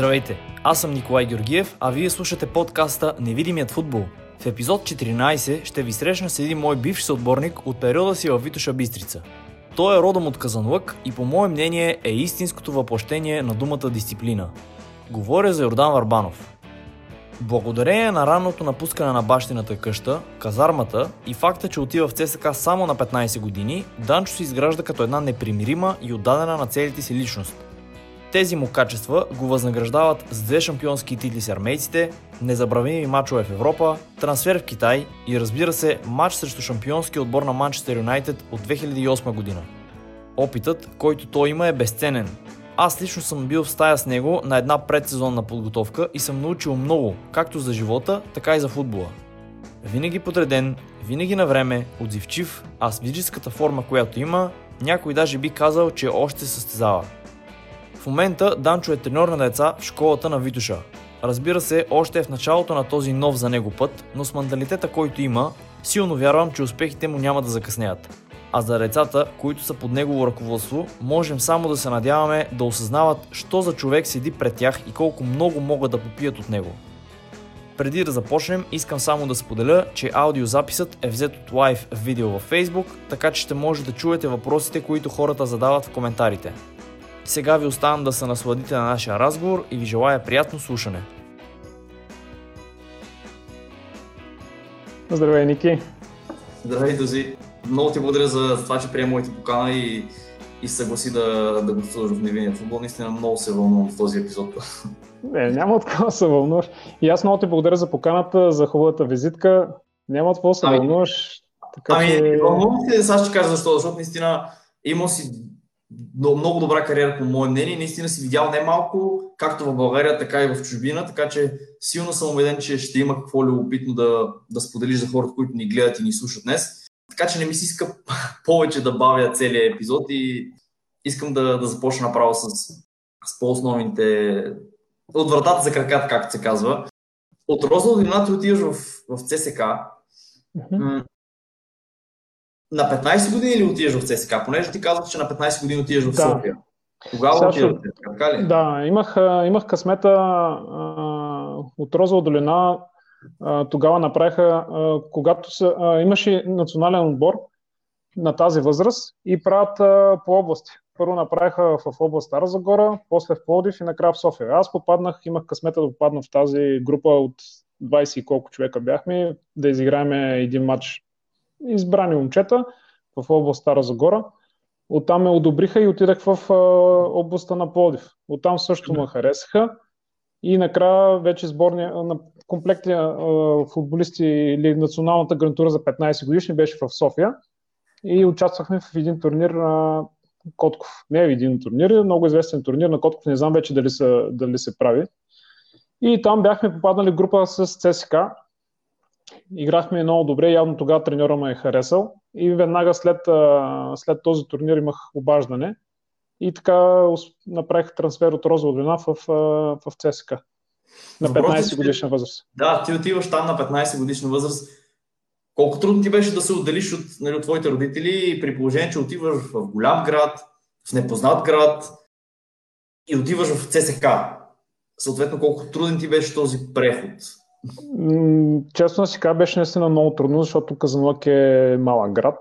Здравейте, аз съм Николай Георгиев, а вие слушате подкаста Невидимият футбол. В епизод 14 ще ви срещна с един мой бивш съотборник от периода си във Витоша Бистрица. Той е родом от Казанлък и по мое мнение е истинското въплъщение на думата дисциплина. Говоря за Йордан Варбанов. Благодарение на ранното напускане на бащината къща, казармата и факта, че отива в ЦСК само на 15 години, Данчо се изгражда като една непримирима и отдадена на целите си личност – тези му качества го възнаграждават с две шампионски титли с армейците, незабравими мачове в Европа, трансфер в Китай и разбира се, матч срещу шампионски отбор на Манчестър Юнайтед от 2008 година. Опитът, който той има е безценен. Аз лично съм бил в стая с него на една предсезонна подготовка и съм научил много, както за живота, така и за футбола. Винаги подреден, винаги на време, отзивчив, а с физическата форма, която има, някой даже би казал, че още състезава. В момента Данчо е треньор на деца в школата на Витуша. Разбира се, още е в началото на този нов за него път, но с менталитета, който има, силно вярвам, че успехите му няма да закъснеят. А за децата, които са под негово ръководство, можем само да се надяваме да осъзнават, що за човек седи пред тях и колко много могат да попият от него. Преди да започнем, искам само да споделя, че аудиозаписът е взет от лайв видео във Facebook, така че ще може да чуете въпросите, които хората задават в коментарите. Сега ви оставам да се насладите на нашия разговор и ви желая приятно слушане. Здравей, Ники! Здравей, Дози! Много ти благодаря за това, че приема моите покана и, и съгласи да, да го служа в невинния футбол. Наистина много се вълнувам в този епизод. Не, няма от какво се вълнуваш. И аз много ти благодаря за поканата, за хубавата визитка. Няма от какво се ами, вълнуваш. Така, ами, че... вълнувам се, сега ще кажа защо, защото наистина има си много, много добра кариера, по мое мнение. Наистина си видял немалко, както в България, така и в чужбина, така че силно съм убеден, че ще има какво любопитно да, да споделиш за хората, които ни гледат и ни слушат днес. Така че не ми се иска повече да бавя целият епизод и искам да, да започна направо с, с по-основните от вратата за краката, както се казва. От Роза Долина ти отиваш в, в ЦСК. Mm-hmm на 15 години ли отиваш в ЦСК? Понеже ти казваш, че на 15 години отиваш в да. София. Тогава отиваш в ЦСКА, така ли? Да, имах, имах късмета а, от Розова долина. А, тогава направиха, а, когато са, а, имаше национален отбор на тази възраст и правят а, по области. Първо направиха в област Стара Загора, после в Пловдив и накрая в София. Аз попаднах, имах късмета да попадна в тази група от 20 и колко човека бяхме, да изиграем един матч избрани момчета в област Стара Загора. Оттам ме одобриха и отидах в областта на Плодив. Оттам също ме харесаха. И накрая вече сборния на комплекти футболисти или националната гарнитура за 15 годишни беше в София. И участвахме в един турнир на Котков. Не е един турнир, много известен турнир на Котков, не знам вече дали, са, дали се прави. И там бяхме попаднали група с ЦСК играхме много добре, явно тогава треньора ме е харесал и веднага след, след този турнир имах обаждане и така направих трансфер от Роза Одлина в, в ЦСК на 15 годишна възраст. Да, ти отиваш там на 15 годишна възраст. Колко трудно ти беше да се отделиш от, нали, от твоите родители при положение, че отиваш в голям град, в непознат град и отиваш в ЦСК. Съответно, колко труден ти беше този преход? Честно си кажа, беше наистина много трудно, защото Казанлък е малък град.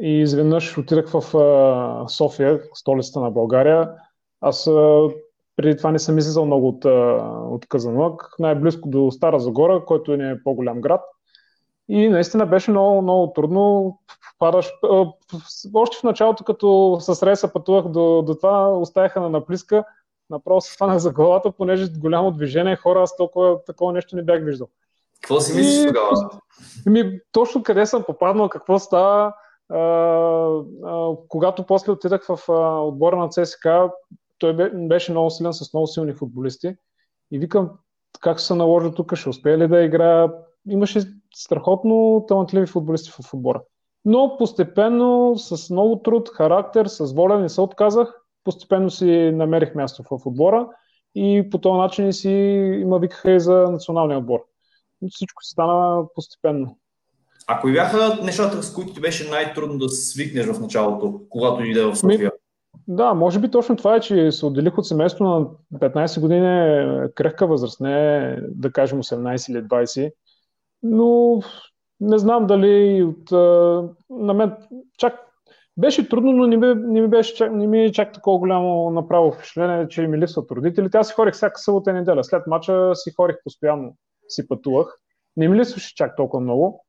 И изведнъж отидах в София, столицата на България. Аз преди това не съм излизал много от, от Казанлък, най-близко до Стара Загора, който не е по-голям град. И наистина беше много, много трудно. Падаш, още в началото, като с рейса пътувах до, до това, оставяха на наплиска направо се фанах за главата, понеже голямо движение, хора, аз толкова такова нещо не бях виждал. Какво си мислиш тогава? Ми, точно къде съм попаднал, какво става. А, а, когато после отидах в а, отбора на ЦСК, той беше много силен с много силни футболисти. И викам, как се наложи тук, ще успее ли да играя? Имаше страхотно талантливи футболисти в отбора. Но постепенно, с много труд, характер, с воля не се отказах постепенно си намерих място в отбора и по този начин си има викаха и за националния отбор. Всичко се стана постепенно. А кои бяха нещата, с които ти беше най-трудно да свикнеш в началото, когато дойде в София? Да, може би точно това е, че се отделих от семейство на 15 години е крехка възраст, не да кажем 18 или 20. Но не знам дали от, на мен чак беше трудно, но не ми, не ми беше чак, не ми е чак такова голямо направо впечатление, че ми липсват родителите. Аз си хорих всяка събота и неделя. След мача си хорих постоянно, си пътувах. Не ми липсваше чак толкова много.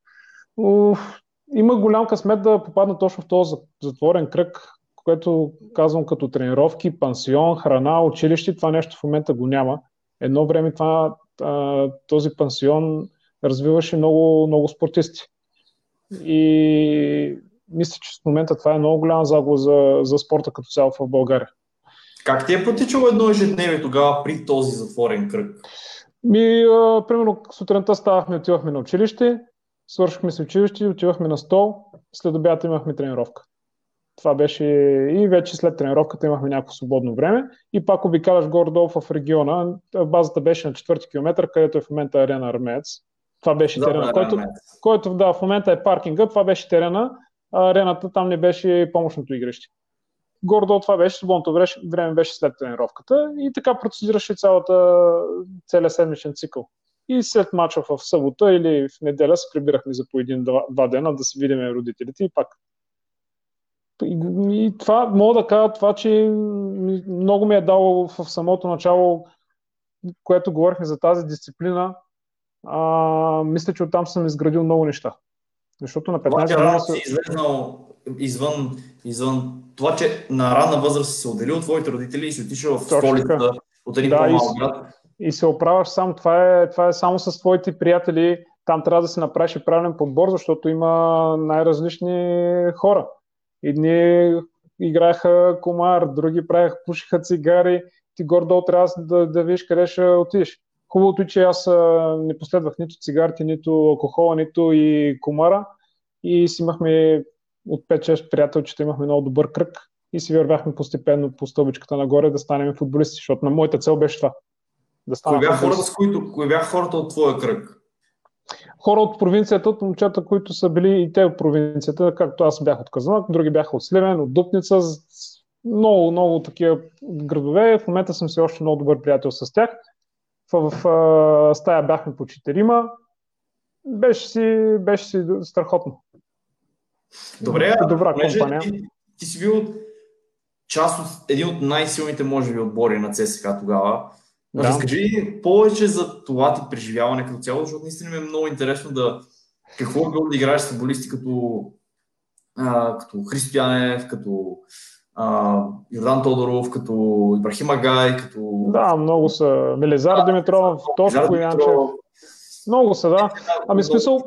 Има голям късмет да попадна точно в този затворен кръг, което казвам като тренировки, пансион, храна, училище. Това нещо в момента го няма. Едно време това, този пансион развиваше много, много спортисти. И мисля, че в момента това е много голяма загуба за, за спорта като цяло в България. Как ти е потичало едно ежедневие тогава при този затворен кръг? Ми, а, примерно, сутринта ставахме, отивахме на училище, свършихме се училище, отивахме на стол, след обята имахме тренировка. Това беше и вече след тренировката имахме някакво свободно време и пак обикаляш горе-долу в региона. Базата беше на 4 км, където е в момента арена Армеец. Това беше да, терена, който, който да, в момента е паркинга, това беше терена, арената там не беше помощното игрище. Гордо това беше, свободното време беше след тренировката и така процедираше цялата, целият седмичен цикъл. И след мача в събота или в неделя се прибирахме за по един-два дена да се видим родителите и пак. И, и това, мога да кажа това, че много ми е дало в самото начало, което говорихме за тази дисциплина, а, мисля, че оттам съм изградил много неща. Защото на 15 години... си излезнал извън, извън това, че на ранна възраст си се отделил от твоите родители и си отишъл в столицата от един да, по-малък град. И се оправяш сам. Това е, това е само с твоите приятели. Там трябва да се направиш и правилен подбор, защото има най-различни хора. Едни играеха комар, други правеха, пушиха цигари. Ти гордо трябва да, да видиш къде ще отидеш. Хубавото е, че аз не последвах нито цигарите, нито алкохола, нито и комара. И си имахме от 5-6 приятелчета, имахме много добър кръг и си вървяхме постепенно по стълбичката нагоре да станем футболисти, защото на моята цел беше това. Да кои, бяха хората, с които, кои бяха хората от твоя кръг? Хора от провинцията, от момчета, които са били и те от провинцията, както аз бях от Казанак, други бяха от Сливен, от Дупница, много, много такива градове. В момента съм си още много добър приятел с тях. В, в, в стая бяхме по четирима. Беше си, беше си страхотно. Добре, добра компания. Ти, ти си бил част от един от най-силните, може би, отбори на ЦСК тогава. Да. Разкажи повече за това ти преживяване като цяло, защото наистина ми е много интересно да какво е било да играеш с футболисти като, а, като Християнев, като а, Йордан Тодоров, като Ибрахим Агай, като... Да, много са. Мелизар да, Димитров, Тошко Янчев. Много са, да. Ами смисъл,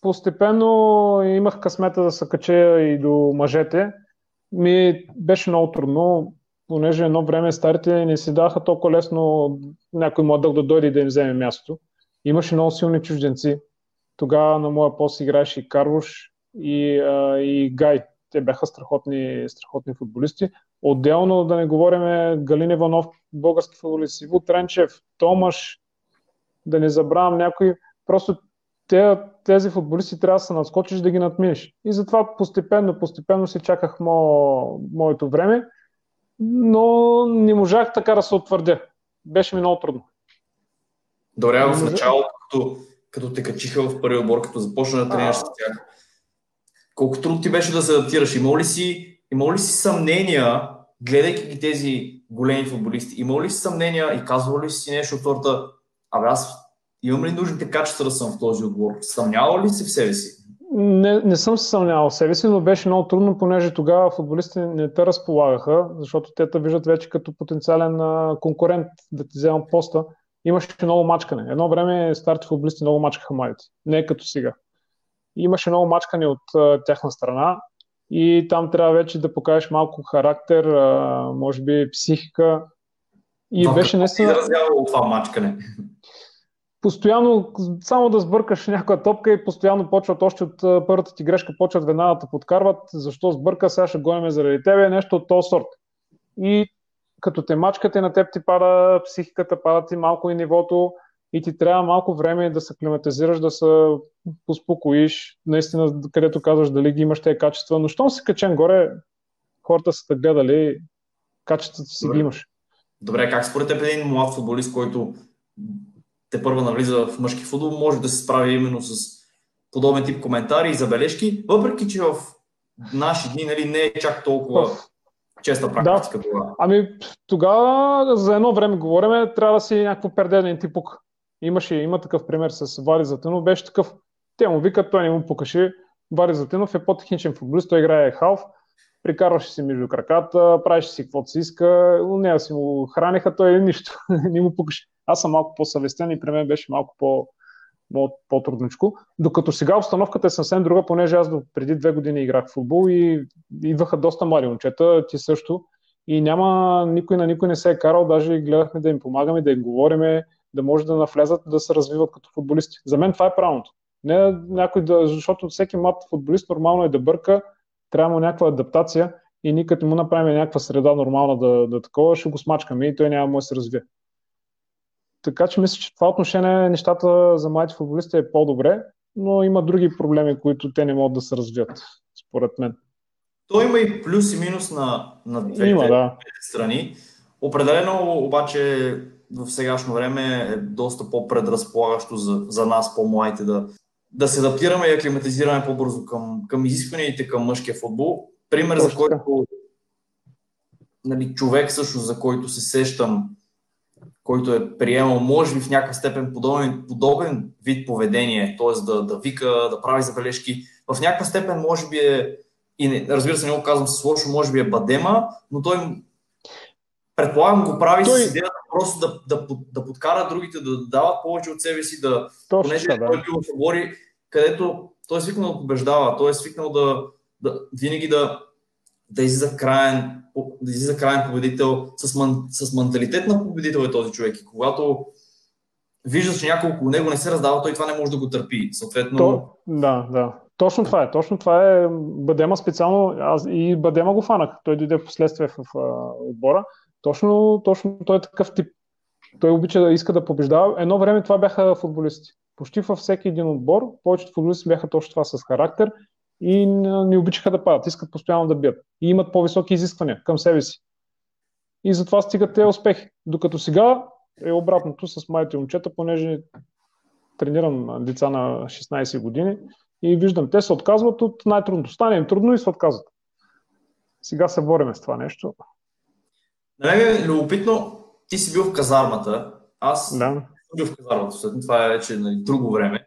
постепенно имах късмета да се кача и до мъжете. Ми беше много трудно, понеже едно време старите не си даха толкова лесно някой младък да дойде и да им вземе място. Имаше много силни чужденци. Тогава на моя пост играеше и Карвуш, и, а, и Гай. Те бяха страхотни, страхотни футболисти. Отделно да не говорим Галин Иванов, български футболист, Иво Тренчев, Томаш, да не забравям някой. Просто те, тези футболисти трябва да се надскочиш да ги надминеш. И затова постепенно, постепенно си чаках мо, моето време, но не можах така да се утвърдя. Беше ми много трудно. Добре, в началото, като, като те качиха в първи отбор, като започна да тренираш с тях, колко трудно ти беше да се адаптираш? Имал ли си, имал ли си съмнения, гледайки ги тези големи футболисти, имал ли си съмнения и казвал ли си нещо от сорта, абе аз имам ли нужните качества да съм в този отбор? Съмнявал ли си в себе си? Не, не съм се съмнявал в себе си, но беше много трудно, понеже тогава футболистите не те разполагаха, защото те те виждат вече като потенциален конкурент да ти вземат поста. Имаше много мачкане. Едно време старите футболисти много мачкаха младите. Не като сега. Имаше много мачкане от а, тяхна страна и там трябва вече да покажеш малко характер, а, може би психика. И Но беше наистина... изразява това мачкане? постоянно, само да сбъркаш някоя топка и постоянно почват още от първата ти грешка, почват веднага да подкарват, защо сбърка, сега ще гоним заради тебе, нещо от този сорт. И като те мачкате на теб ти пада психиката, пада ти малко и нивото и ти трябва малко време да се климатизираш, да се успокоиш, наистина, където казваш дали ги имаш тези качества, но щом си качен горе, хората са те гледали, качествата си Добре. ги имаш. Добре, как според теб един млад футболист, който те първа навлиза в мъжки футбол, може да се справи именно с подобен тип коментари и забележки, въпреки че в наши дни нали, не е чак толкова честа практика да. това. Ами тогава за едно време говориме, трябва да си някакво пердеден типук. Имаше, има такъв пример с Вари Затинов, беше такъв. Те му викат, той не му покаши. Вари Затинов е по-техничен футболист, той играе халф, прикарваше си между краката, правеше си каквото си иска, у нея си му храниха, той нищо, не му покаши. Аз съм малко по-съвестен и при мен беше малко по- по-трудничко. Докато сега обстановката е съвсем друга, понеже аз до преди две години играх в футбол и идваха доста млади момчета, ти също. И няма, никой на никой не се е карал, даже гледахме да им помагаме, да им говориме, да може да навлезат, да се развиват като футболисти. За мен това е правилното. Не някой да, защото всеки млад футболист нормално е да бърка, трябва му някаква адаптация и ние като му направим някаква среда нормална да, да такова, ще го смачкаме и той няма да се развие. Така че мисля, че това отношение нещата за младите футболисти е по-добре, но има други проблеми, които те не могат да се развият, според мен. То има и плюс и минус на, на двете, има, да. страни. Определено обаче в сегашно време е доста по-предразполагащо за, за нас, по-младите, да, да се адаптираме и аклиматизираме по-бързо към, към изискванията към мъжкия футбол. Пример, Точно за който нали, човек също, за който се сещам, който е приемал, може би в някаква степен подобен, подобен вид поведение, т.е. Да, да вика, да прави забележки. В някаква степен може би е, и не, разбира се, не го казвам с лошо, може би е бадема, но той предполагам го прави той... с идеята просто да, да, да подкара другите, да дават повече от себе си, да, Точно, понеже да. той бил в отбори, където той е свикнал да побеждава, той е свикнал да, да винаги да, да излиза краен, да излиза краен победител, с, ман, с менталитет на победител е този човек. И когато вижда, че няколко около него не се раздава, той това не може да го търпи. Съответно... То, да, да. Точно това е. Точно това е Бадема специално. Аз и Бадема го фанах. Той дойде в последствие в, в отбора. Точно, точно той е такъв тип. Той обича да иска да побеждава. Едно време това бяха футболисти. Почти във всеки един отбор, повечето футболисти бяха точно това с характер и не обичаха да падат, искат постоянно да бият. И имат по-високи изисквания към себе си. И затова стигат те успехи. Докато сега е обратното с моите момчета, понеже тренирам деца на 16 години и виждам, те се отказват от най-трудното. Стане им трудно и се отказват. Сега се бориме с това нещо. На мен е любопитно, ти си бил в казармата, аз да. бил в казармата, това е вече нали, друго време.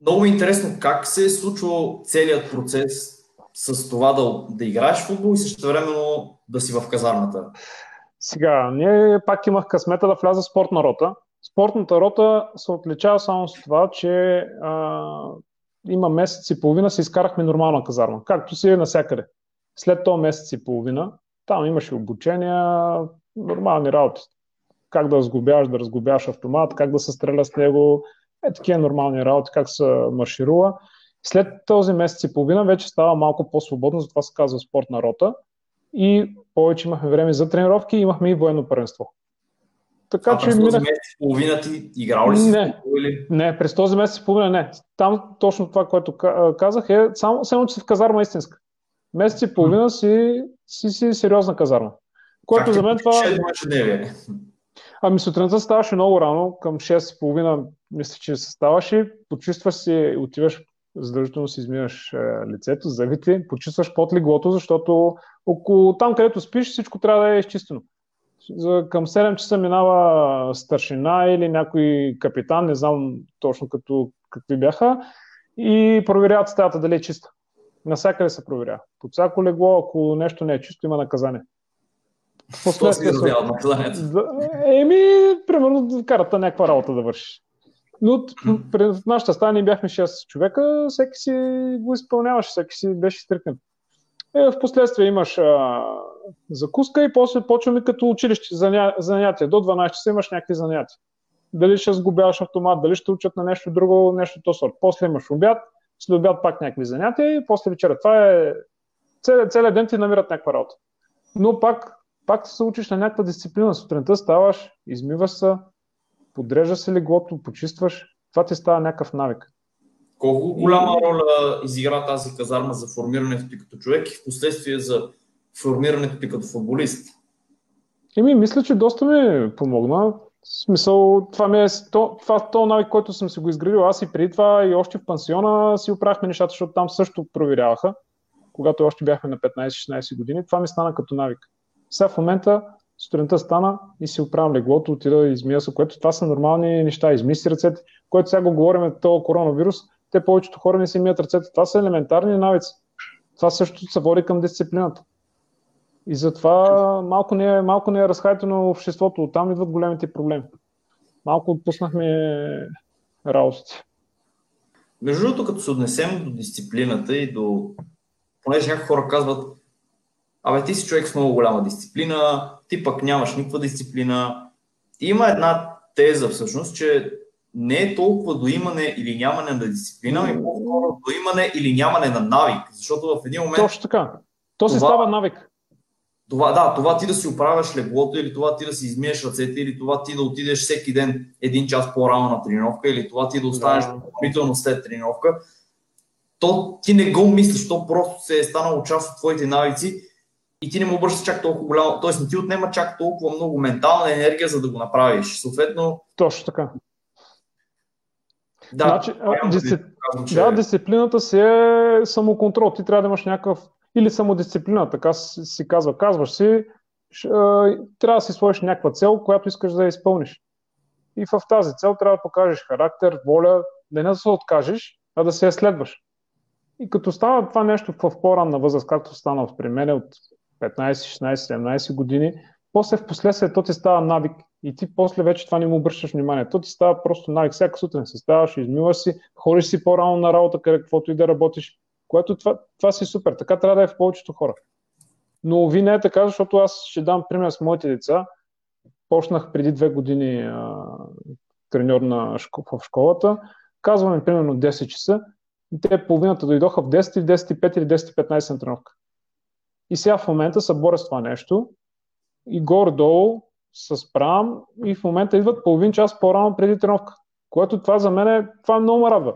Много ми е интересно как се е случвал целият процес с това да, да играеш в футбол и също времено да си в казармата. Сега, ние пак имах късмета да вляза в спортна рота. Спортната рота се отличава само с това, че а, има месец и половина се изкарахме нормална казарма, както си е навсякъде. След този месец и половина, там имаше обучения, нормални работи. Как да разгубяваш, да разгубяваш автомат, как да се стреля с него, е такива нормални работи, как се марширува. След този месец и половина вече става малко по-свободно, затова се казва спортна рота. И повече имахме време за тренировки и имахме и военно първенство. Така а че през този минах... месец и половина ти играл ли си? Не, или? не, през този месец и половина не. Там точно това, което казах е само, само че си в казарма истинска. Месец и половина си, си, си сериозна казарма. Което за мен това... Ами сутринта ставаше много рано, към 6.30 мисля, че се ставаше, почистваш си, отиваш, задължително си измиваш е, лицето, зъбите, почистваш под леглото, защото около там, където спиш, всичко трябва да е изчистено. За, към 7 часа минава старшина или някой капитан, не знам точно като, какви бяха, и проверяват стаята дали е чиста. Насякъде се проверява. Под всяко легло, ако нещо не е чисто, има наказание. Последствие. Да, еми, примерно, карата някаква работа да вършиш. Но в нашата стая ние бяхме 6 човека, всеки си го изпълняваше, всеки си беше стрикнен. Е, в последствие имаш а, закуска и после почваме като училище заня... занятия. До 12 часа имаш някакви занятия. Дали ще сгубяваш автомат, дали ще учат на нещо друго, нещо то сорт. После имаш обяд, след обяд пак някакви занятия и после вечера. Това е целият, целият ден ти намират някаква работа. Но пак, пак се учиш на някаква дисциплина. Сутринта ставаш, измиваш се, подрежда се леглото, почистваш. Това ти става някакъв навик. Колко голяма роля изигра тази казарма за формирането ти като човек и в последствие за формирането ти като футболист? Еми, мисля, че доста ми помогна. В смисъл, това ми е то, това, то навик, който съм си го изградил. Аз и преди това и още в пансиона си оправихме нещата, защото там също проверяваха, когато още бяхме на 15-16 години. Това ми стана като навик. Сега в момента сутринта стана и си оправям леглото, отида и измия се, което това са нормални неща. Изми си ръцете, което сега го говорим този коронавирус, те повечето хора не си мият ръцете. Това са елементарни навици. Това също се води към дисциплината. И затова малко не е, малко не е разхайтено обществото. Оттам идват големите проблеми. Малко отпуснахме работите. Между другото, като се отнесем до дисциплината и до... Понеже някои хора казват, абе ти си човек с много голяма дисциплина, ти пък нямаш никаква дисциплина. Има една теза всъщност, че не е толкова до имане или нямане на дисциплина, ами по-скоро до имане или нямане на навик. Защото в един момент. Точно така. То се става навик. Това, да, това ти да си оправяш леглото, или това ти да си измиеш ръцете, или това ти да отидеш всеки ден един час по-рано на тренировка, или това ти да останеш допълнително след тренировка, то ти не го мислиш, то просто се е станало част от твоите навици и ти не му обръщаш чак толкова голямо, т.е. не ти отнема чак толкова много ментална енергия, за да го направиш. Съответно. Точно така. Да, значи, дисцип... да, дисциплината си е самоконтрол. Ти трябва да имаш някакъв или самодисциплина, така си казва. Казваш си, трябва да си сложиш някаква цел, която искаш да изпълниш. И в тази цел трябва да покажеш характер, воля, да не да се откажеш, а да се я следваш. И като става това нещо в по-ранна възраст, както стана при мен от 15, 16, 17 години, после в последствие то ти става навик и ти после вече това не му обръщаш внимание. То ти става просто навик. Всяка сутрин се ставаш, измиваш си, ходиш си по-рано на работа, къде каквото и да работиш, което това, това си супер. Така трябва да е в повечето хора. Но ви не е така, защото аз ще дам пример с моите деца. Почнах преди две години а, треньор на, в школата. Казваме примерно 10 часа. И те половината дойдоха в 10, в 10, 5 или 10, 15 на тренировка. И сега в момента се боря с това нещо и горе-долу се справям и в момента идват половин час по-рано преди тренировка. Което това за мен е, това много ме радва.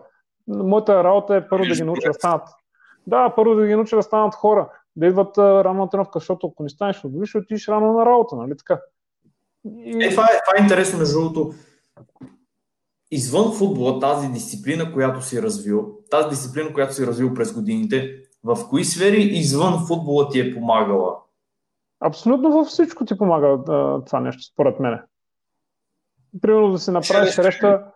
Моята работа е първо да ги науча да станат. Да, първо да ги науча да станат хора, да идват рано на тренировка, защото ако не станеш футболист, ще отидеш рано на работа, нали така? И... Е, това, е, това е интересно, между другото. Извън футбола, тази дисциплина, която си развил, тази дисциплина, която си развил през годините, в кои сфери извън футбола ти е помагала? Абсолютно във всичко ти помага това нещо, според мен. Примерно да се направиш среща,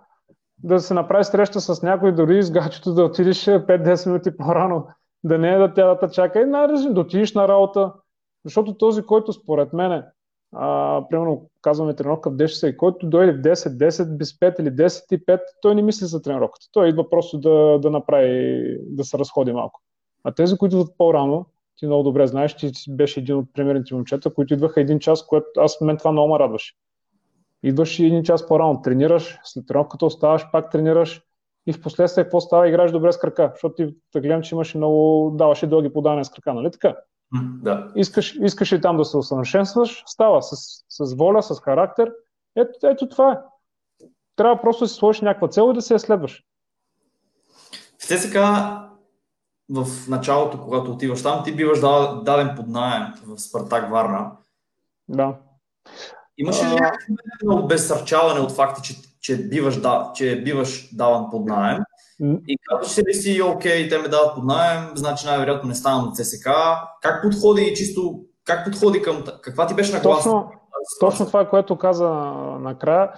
да се направи среща с някой, дори с гачето да отидеш 5-10 минути по-рано, да не е да тя да те чака и най да отидеш на работа. Защото този, който според мен, а, примерно казваме тренировка в 10 часа и който дойде в 10, 10 без 5 или 10 и 5, той не мисли за тренировката. Той идва просто да, да направи, да се разходи малко. А тези, които идват по-рано, ти много добре знаеш, ти беше един от примерните момчета, които идваха един час, което аз мен това много ме радваше. Идваш и един час по-рано, тренираш, след тренировката оставаш, пак тренираш и в последствие какво става? Играеш добре с крака, защото ти да гледам, че имаш много, даваше дълги подавания с крака, нали така? Да. Искаш, искаш и там да се усъвършенстваш, става с, с воля, с характер. Ето, ето това е. Трябва просто да си сложиш някаква цел и да се я следваш. В ТСК в началото, когато отиваш там, ти биваш даден под найем в Спартак Варна. Да. Имаше ли някакво обезсърчаване от факта, че, че, биваш, да, че биваш даван под найем? И казваш ли си, окей, те ме дават под найем, значи най-вероятно не ставам на ЦСК. Как подходи чисто, как подходи към, каква ти беше нагласа? Точно, точно това, което каза накрая.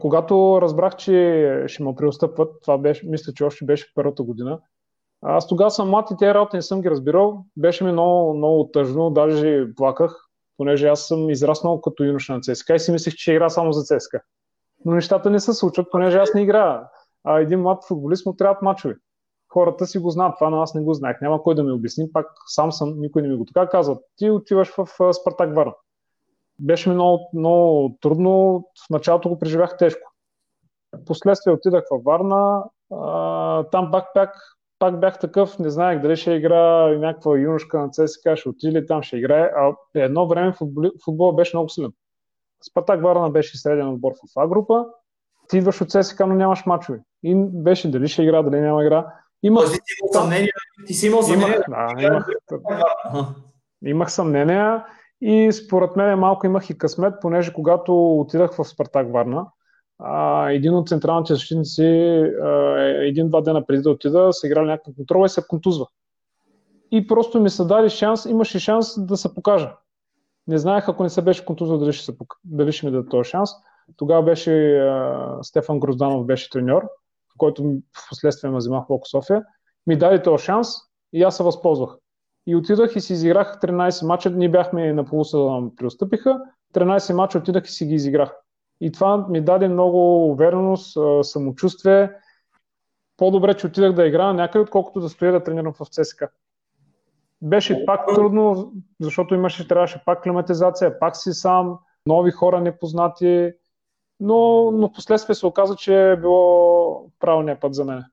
Когато разбрах, че ще му преостъпват, това беше, мисля, че още беше първата година, аз тогава съм млад и тези работи не съм ги разбирал. Беше ми много, много тъжно, даже плаках, понеже аз съм израснал като юноша на ЦСКА и си мислех, че игра само за ЦСКА. Но нещата не се случват, понеже аз не играя. А един млад футболист му трябват мачове. Хората си го знаят, това на аз не го знаех. Няма кой да ми обясни, пак сам съм, никой не ми го така казва. Ти отиваш в Спартак Варна. Беше ми много, много трудно, в началото го преживях тежко. Последствие отидах във Варна, а, там пак, пак пак бях такъв, не знаех дали ще игра някаква юношка на ЦСКА, ще отиде там, ще играе. А едно време футбол, футбол беше много силен. Спартак Варна беше среден отбор в А група. Ти идваш от ЦСКА, но нямаш мачове. И беше дали ще игра, дали няма игра. Имах... Ти си имал съмнение? Ти си имал съмнение? Имах, да, имах, имах съмнения и според мен малко имах и късмет, понеже когато отидах в Спартак Варна, а, един от централните защитници един-два дена преди да отида са играли някаква контрола и се контузва. И просто ми се даде шанс, имаше шанс да се покажа. Не знаех, ако не се беше контузва, дали ще, се, дали ще ми даде този шанс. Тогава беше а, Стефан Грозданов беше треньор, в който в последствие ме вземах в София. Ми даде този шанс и аз се възползвах. И отидах и си изиграх 13 мача. Ние бяхме на полусъдъм преотстъпиха. 13 мача отидах и си ги изиграх. И това ми даде много увереност, самочувствие. По-добре, че отидах да играя някъде, отколкото да стоя да тренирам в ЦСКА. Беше пак трудно, защото имаше, трябваше пак климатизация, пак си сам, нови хора непознати, но, но последствие се оказа, че е било правилният път за мен.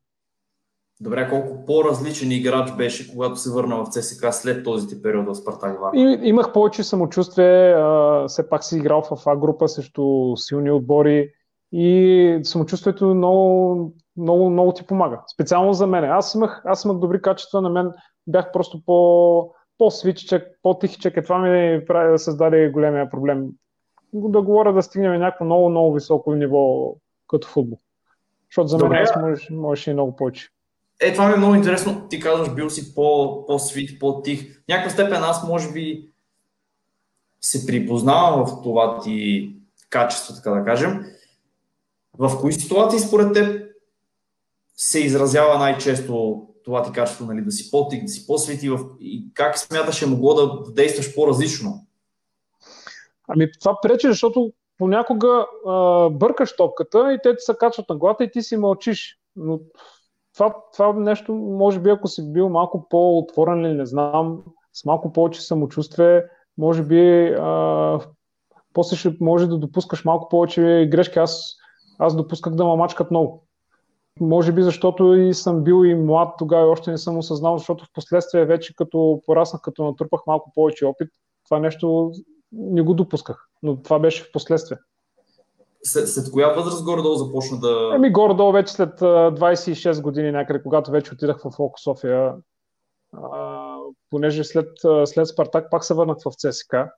Добре, колко по-различен играч беше, когато се върна в ЦСКА след този ти период в Спартак Варна? И, имах повече самочувствие, а, все пак си играл в А група срещу силни отбори и самочувствието много, много, много ти помага. Специално за мен. Аз имах, аз имах добри качества, на мен бях просто по, по-свиччек, по-тихичек. Е това ми прави да създаде големия проблем. Да говоря да стигнем някакво много, много високо ниво като футбол. Защото за мен Добре. аз можеш, можеш и много повече. Е, това ми е много интересно. Ти казваш, бил си по, по-свит, по-тих. В някаква степен аз може би се припознавам в това ти качество, така да кажем. В кои ситуации според теб се изразява най-често това ти качество, нали, да си по-тих, да си по-свит и, в... и как смяташ е могло да действаш по-различно? Ами това пречи, защото понякога а, бъркаш топката и те ти се качват на главата и ти си мълчиш. Но това, това нещо, може би, ако си бил малко по-отворен или не знам, с малко повече самочувствие, може би а, после ще може да допускаш малко повече грешки. Аз, аз допусках да мамачкат много. Може би защото и съм бил и млад тогава и още не съм осъзнал, защото в последствие вече като пораснах, като натрупах малко повече опит, това нещо не го допусках. Но това беше в последствие. След, след коя възраст горе-долу започна да... Еми горе-долу вече след 26 години някъде, когато вече отидах в Локо София, а, понеже след, след Спартак пак се върнах в ЦСКА.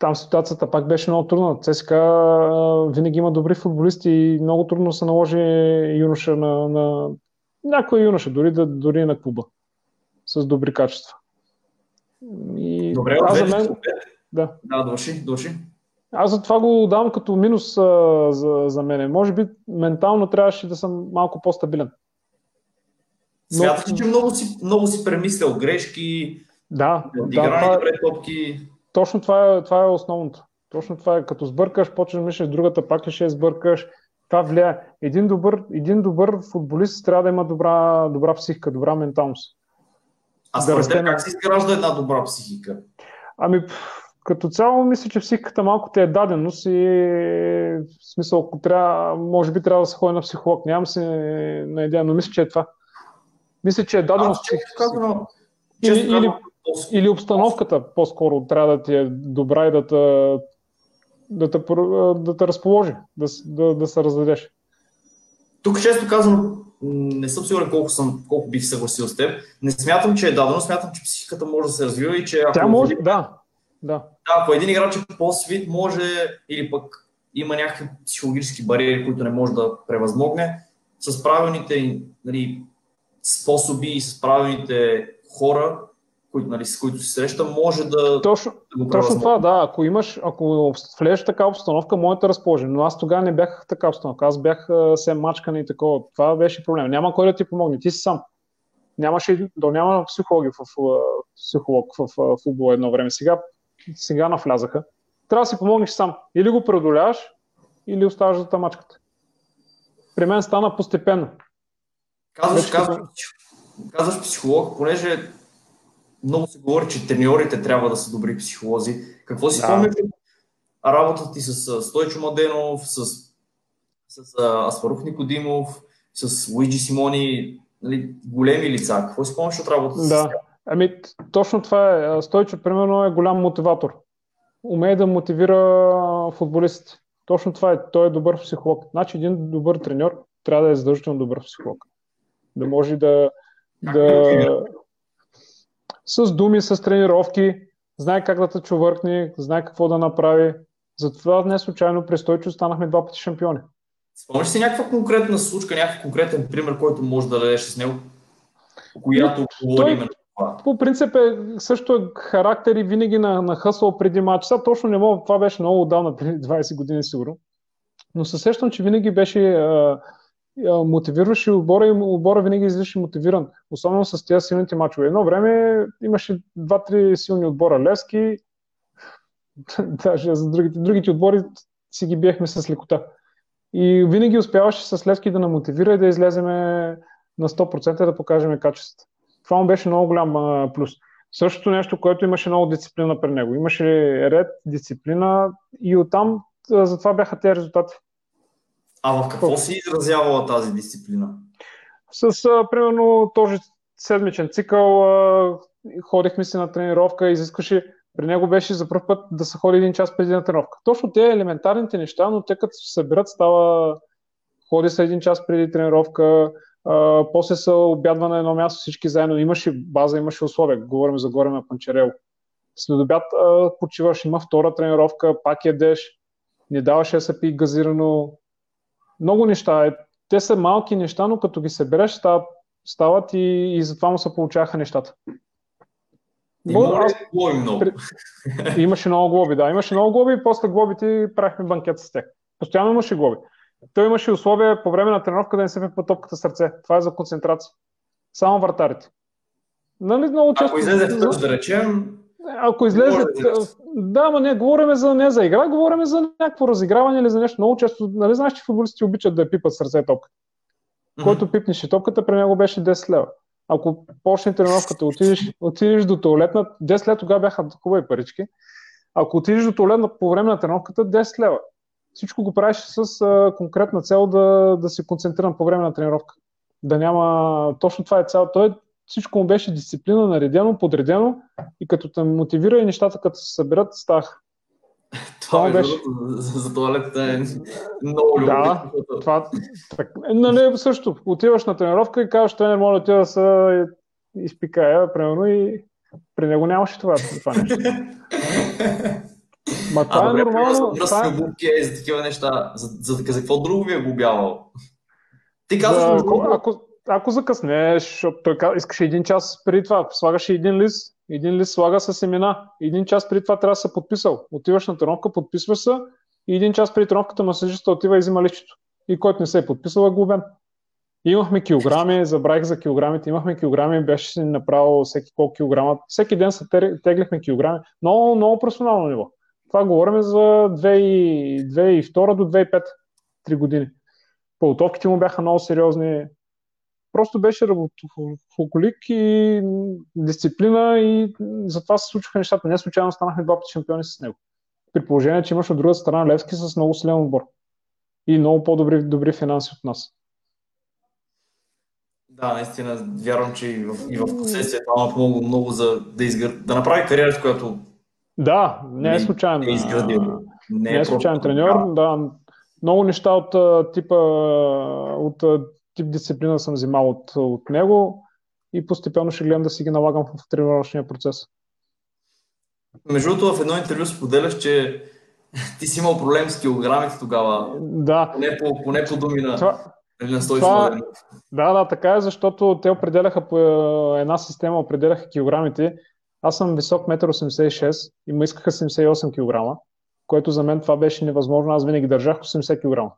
Там ситуацията пак беше много трудна. ЦСКА винаги има добри футболисти и много трудно се наложи юноша на, на някой юноша, дори, да, дори на клуба с добри качества. И Добре, аз за мен... Да, да души, души. Аз за това го давам като минус а, за, за мен. Може би ментално трябваше да съм малко по-стабилен. Но... Смяташ, че много си, много си премислял грешки, да, да, това, пред топки. Точно това е, това е основното. Точно това е. Като сбъркаш, почваш да мислиш другата, пак ли ще сбъркаш. Това влияе. Един добър, един добър футболист трябва да има добра, добра психика, добра менталност. А според да как се изгражда една добра психика? Ами, като цяло мисля, че психиката малко те е даденост и в смисъл, ако трябва, може би трябва да се ходи на психолог. Нямам се на идея, но мисля, че е това. Мисля, че е даденост психиката. Или, или, или обстановката по-скоро трябва да ти е добра и да те, да те, да те разположи, да, да, да се раздадеш. Тук често казвам, не съм сигурен колко, съм, колко бих съгласил с теб. Не смятам, че е дадено, смятам, че психиката може да се развива и че ако... Тя може, да, да. Да, ако един играч е по-свит, може или пък има някакви психологически бариери, които не може да превъзмогне, с правилните нали, способи и с правилните хора, които, нали, с които се среща, може да. Точно, да го точно това, да. Ако имаш, ако влезеш така обстановка, моята разположение. Но аз тогава не бях така обстановка. Аз бях се мачкан и такова. Това беше проблем. Няма кой да ти помогне. Ти си сам. Нямаше, да няма психологи в, психолог в футбол едно време. Сега сега навлязаха, трябва да си помогнеш сам. Или го преодоляваш, или оставаш за тамачката. При мен стана постепенно. Казваш, казваш, казваш психолог, понеже много се говори, че треньорите трябва да са добри психолози. Какво си да. спомняш работата ти с Стойчо Маденов, с, с Аспарух Никодимов, с Луиджи Симони, нали, големи лица? Какво си спомняш от работата да. с Ами, точно това е. Стойчо, примерно, е голям мотиватор. Умее да мотивира футболистите. Точно това е. Той е добър психолог. Значи един добър треньор трябва да е задължително добър психолог. Да може да, да с думи, с тренировки, знае как да те чувъркне, знае какво да направи. Затова не случайно през Стойчо станахме два пъти шампиони. Спомняш си някаква конкретна случка, някакъв конкретен пример, който може да дадеш с него, която говори именно това? По принцип е също е характер и винаги на, на хъсъл преди матч. Сега точно не мога, това беше много отдавна, преди 20 години сигурно. Но се сещам, че винаги беше а, а, мотивираше отбора и отбора винаги излизаше мотивиран. Особено с тези силните мачове. Едно време имаше два-три силни отбора. Левски, даже за другите, другите отбори си ги биехме с лекота. И винаги успяваше с Левски да намотивира и да излеземе на 100% да покажем качеството. Това му беше много голям а, плюс. Същото нещо, което имаше много дисциплина при него. Имаше ред, дисциплина и оттам затова бяха тези резултати. А в какво си изразявала тази дисциплина? С, а, примерно, този седмичен цикъл а, ходихме си на тренировка, изискаше при него беше за първ път да се ходи един час преди на тренировка. Точно те елементарните неща, но те като се съберат става ходи се един час преди тренировка, а, после са обядва на едно място всички заедно. Имаше база, имаше условия. Говорим за горе на Панчарел. След обяд а, почиваш, има втора тренировка, пак ядеш, не даваше да се пи газирано. Много неща. Е, те са малки неща, но като ги събереш, стават, стават и, и затова му се получаваха нещата. Има аз... глоби много? Имаше много глоби, да. Имаше много глоби и после глобите правихме банкет с тях. Постоянно имаше глоби. Той имаше условия по време на тренировка да не се пипа топката сърце. Това е за концентрация. Само вратарите. Нали, много често... Ако излезе в да речем, ако излезе. Да, но не, говорим за, не за игра, говорим за някакво разиграване или за нещо. Много често, нали знаеш, че футболисти обичат да пипат сърце топка. Който пипнеше топката, при него беше 10 лева. Ако почне тренировката, отидеш, отидеш до туалетна, 10 лева тогава бяха хубави парички. Ако отидеш до туалетна по време на тренировката, 10 лева всичко го правиш с а, конкретна цел да, да се концентрирам по време на тренировка. Да няма... Точно това е цел. Той всичко му беше дисциплина, наредено, подредено и като те мотивира и нещата като се съберат, стах. Това, беше... За, за туалетата е много любопитно. Да, това, так, нали, също. Отиваш на тренировка и казваш, тренер, моля ти да се изпикая, примерно, и при него нямаше това, това нещо. Ма това а, е нормално. Това... С обувки е за такива неща. За, за, за, за какво друго ви е глобявал? Ти казваш, да, ако, ако, ако закъснеш, защото той искаше един час преди това, слагаше един лист, един лист слага с семена. Един час преди това трябва да се подписал. Отиваш на тренировка, подписваш се и един час преди тренировката масажиста отива и взима лището. И който не се е подписал е глобен. Имахме килограми, забравих за килограмите, имахме килограми, беше си направил всеки колко килограма. Всеки ден се теглихме килограми. Много, много професионално ниво. Това говорим за 2002 до 2005, 3 години. Подготовките му бяха много сериозни. Просто беше работохолик и дисциплина и затова се случваха нещата. Не случайно станахме два пъти шампиони с него. При положение, че имаш от другата страна Левски с много силен отбор. И много по-добри добри финанси от нас. Да, наистина, вярвам, че и в, и в последствие това много, много за да, изгр... да направи кариера, с която да, не е случайен. Не, е, не, не е случайен треньор. Да, много неща от типа от тип дисциплина съм взимал от, от него и постепенно ще гледам да си ги налагам в тренировъчния процес. Между другото, в едно интервю споделяш, че ти си имал проблем с килограмите тогава. Да. Поне по, поне по думи на, това, на това, Да, да, така е, защото те определяха по една система, определяха килограмите аз съм висок 1,86 и ме искаха 78 кг, което за мен това беше невъзможно. Аз винаги държах 80 кг.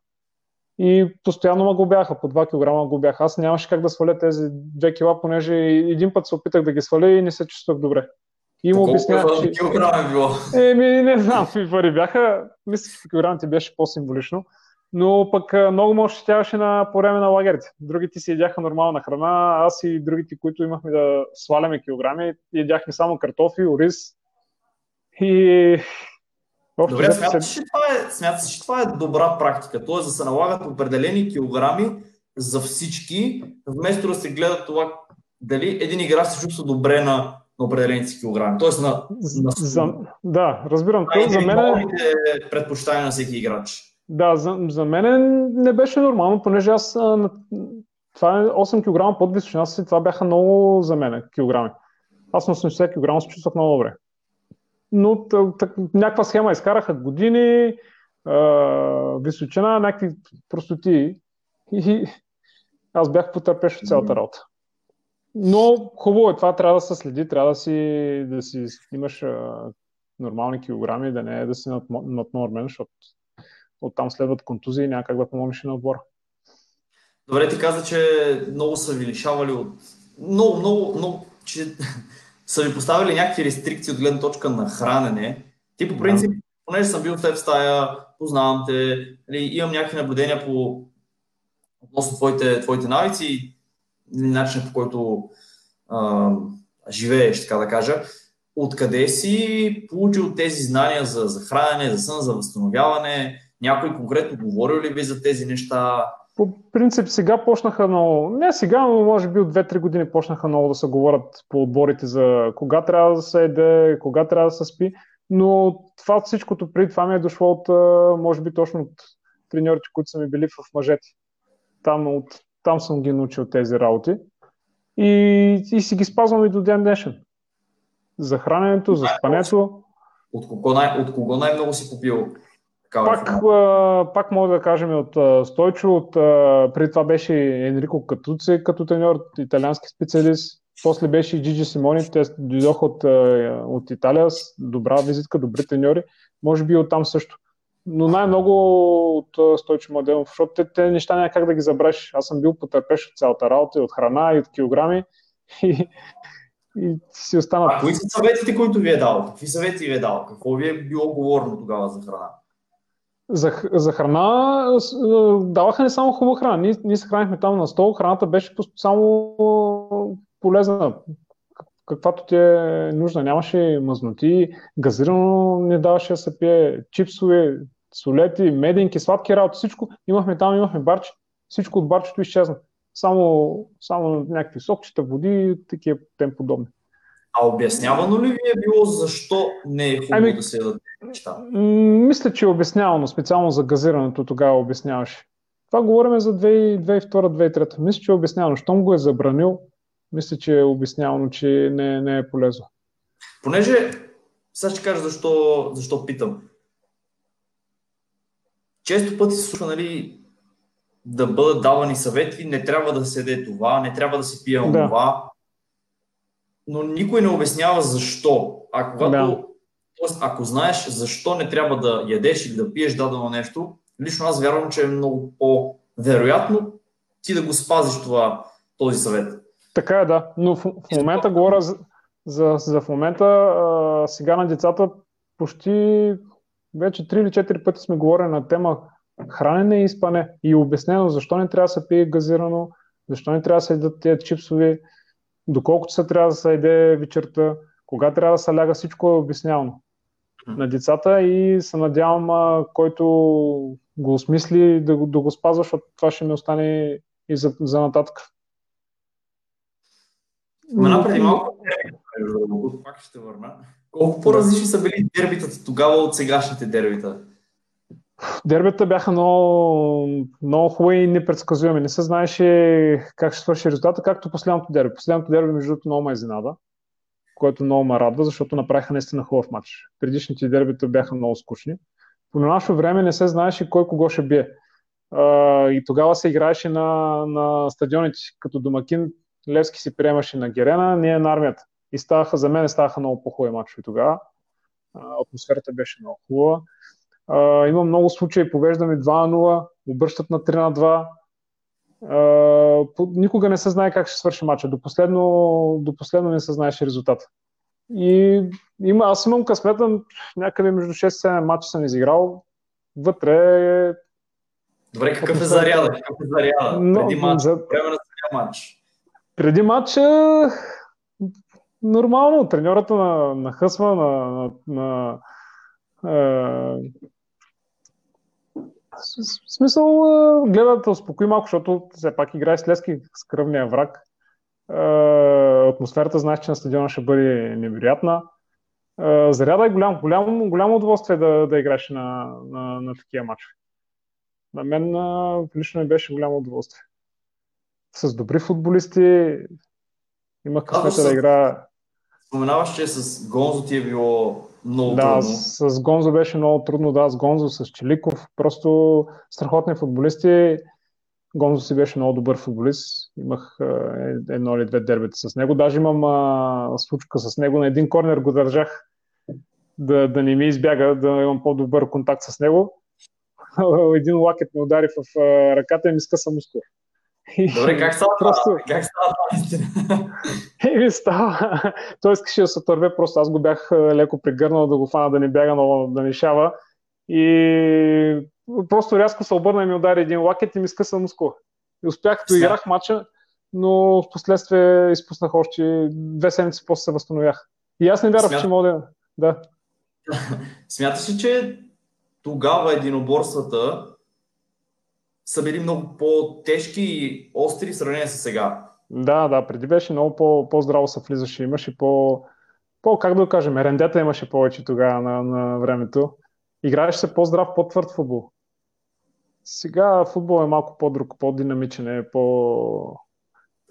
И постоянно ме го бяха, по 2 кг го бяха. Аз нямаше как да сваля тези 2 кг, понеже един път се опитах да ги сваля и не се чувствах добре. И му обяснявах, че... килограм е било? Еми, не знам какви пари бяха. Мисля, че килограмите беше по-символично но пък много може щяваше на, по време на лагерите. Другите си едяха нормална храна, аз и другите, които имахме да сваляме килограми, едяхме само картофи, ориз и... Добре, смяташ, че това е, смяташ, че това е добра практика, т.е. да се налагат определени килограми за всички, вместо да се гледа това дали един играч се чувства добре на, на определените килограми. Тоест на, на... За, да, разбирам. На за мен е... предпочитания на всеки играч. Да, за, за мен не беше нормално, понеже аз това е 8 кг под височина си, това бяха много за мен килограми. Аз на 80 кг се чувствах много добре. Но някаква схема изкараха години, а, височина, някакви простоти и аз бях потърпеш от цялата работа. Но хубаво е това, трябва да се следи, трябва да си, да си имаш а, нормални килограми, да не е да си над, наднормен, защото оттам следват контузии и някак да помогнеш на отбора. Добре, ти каза, че много са ви лишавали от... Много, много, много, че са ви поставили някакви рестрикции от гледна точка на хранене. Ти по принцип, да. понеже съм бил в теб в стая, познавам те, нали, имам някакви наблюдения по относно твоите, твоите навици, начинът по който а, живееш, така да кажа. Откъде си получил тези знания за, за хранене, за сън, за възстановяване? Някой конкретно говорил ли ви за тези неща? По принцип сега почнаха много, не сега, но може би от 2-3 години почнаха много да се говорят по отборите за кога трябва да се еде, кога трябва да се спи, но това всичкото преди това ми е дошло от, може би точно от треньорите, които са ми били в мъжете. Там, от, там съм ги научил тези работи и, и си ги спазвам и до ден днешен. За храненето, за спането. От кого, най- от кого най-много си попил пак, пак мога да кажем от Стойчо, от, преди това беше Енрико Катуци като треньор, италиански специалист. После беше и Джиджи Симони, те дойдоха от, от Италия с добра визитка, добри треньори. Може би оттам също. Но най-много от Стойчо Младенов, защото те, те неща няма как да ги забравиш. Аз съм бил потърпеш от цялата работа, и от храна, и от килограми. И, и си останат. А кои са съветите, които ви е дал? Какви съвети ви е дал? Какво ви е било говорно тогава за храна? За, за храна даваха не само хубава храна. Ние, ние се хранихме там на стол. Храната беше само полезна, каквато ти е нужна. Нямаше мазноти, газирано не даваше да се пие, чипсове, солети, меденки, сладки работи, всичко. Имахме там, имахме барче. Всичко от барчето изчезна. Само, само някакви сокчета, води и такива тем подобни. А обяснявано ли ви е било защо не е хубаво ами, да се ядат неща? Мисля, че е обяснявано, специално за газирането тогава обясняваше. Това говорим за 2002-2003. Мисля, че е обяснявано. Щом го е забранил, мисля, че е обяснявано, че не, не е полезно. Понеже, сега ще кажа защо, защо питам. Често пъти се случва, нали, да бъдат давани съвети, не трябва да се даде това, не трябва да се пие да. Но никой не обяснява защо. А когато, да. тоест, ако знаеш защо не трябва да ядеш или да пиеш дадено нещо, лично аз вярвам, че е много по-вероятно ти да го спазиш това, този съвет. Така е, да. Но в, в момента говоря за, за, за в момента а, сега на децата почти вече 3 или 4 пъти сме говорили на тема хранене и спане и обяснено защо не трябва да се пие газирано, защо не трябва да се едат тези чипсови, доколко се трябва да се еде вечерта, кога трябва да се ляга, всичко е обяснявано на децата и се надявам, а, който го осмисли да го, да го спазва, защото това ще ми остане и за, за нататък. Спомена преди малко, пак ще върна. Колко по-различни са били дербитата тогава от сегашните дербита? Дербите бяха много, много хубави и непредсказуеми. Не се знаеше как ще свърши резултата, както последното дерби. Последното дерби, между другото, много ме изненада, което много ме радва, защото направиха наистина хубав матч. Предишните дербита бяха много скучни. По наше време не се знаеше кой кого ще бие. И тогава се играеше на, на стадионите като домакин. Левски си приемаше на Герена, ние на армията. И ставаха, за мен ставаха много по-хубави матчове тогава. Атмосферата беше много хубава. Има много случаи, повеждаме 2 на 0, обръщат на 3 на 2. Uh, по, никога не се знае как ще свърши матча. До последно, до последно не се знаеше резултата. И има, аз имам късмета, някъде между 6-7 матча съм изиграл. Вътре е... Добре, какъв е заряда? Какъв е заряда? Но, преди матч, за... време на матч. Преди матча нормално. Треньората на, на Хъсма, на, на, на в смисъл, гледат да успокои малко, защото все пак играе с Лески с кръвния враг. Атмосферата знаеш, че на стадиона ще бъде невероятна. Заряда е голям, голям, голямо удоволствие да, да играеш на, на, на такива матчове. На мен лично ми беше голямо удоволствие. С добри футболисти имах късмета да играя. Споменаваш, че с Гонзо ти е било много да, трудно. С, с Гонзо беше много трудно, да, с Гонзо, с Челиков. Просто страхотни футболисти. Гонзо си беше много добър футболист. Имах е, едно или две дербета с него. Даже имам а, случка с него. На един корнер го държах да, да не ми избяга, да имам по-добър контакт с него. един лакет ме удари в а, ръката и ми скъса мускул. Добре, как става просто... Как става това истина? Еми става. Той искаше да се отърве, просто аз го бях леко пригърнал да го фана, да не бяга много, да не шава. И просто рязко се обърна и ми удари един лакет и ми скъса мускула. И успях, да играх матча, но в последствие изпуснах още две седмици, после се възстановях. И аз не вярвах, Смят... че мога да... да. Смяташ ли, че тогава единоборствата са били много по-тежки и остри в сравнение с сега. Да, да, преди беше много по- по-здраво се влизаше, имаше по, по как да кажем, рендета имаше повече тогава на, на времето. Играеше се по-здрав, по-твърд футбол. Сега футбол е малко по-друг, по-динамичен, е по...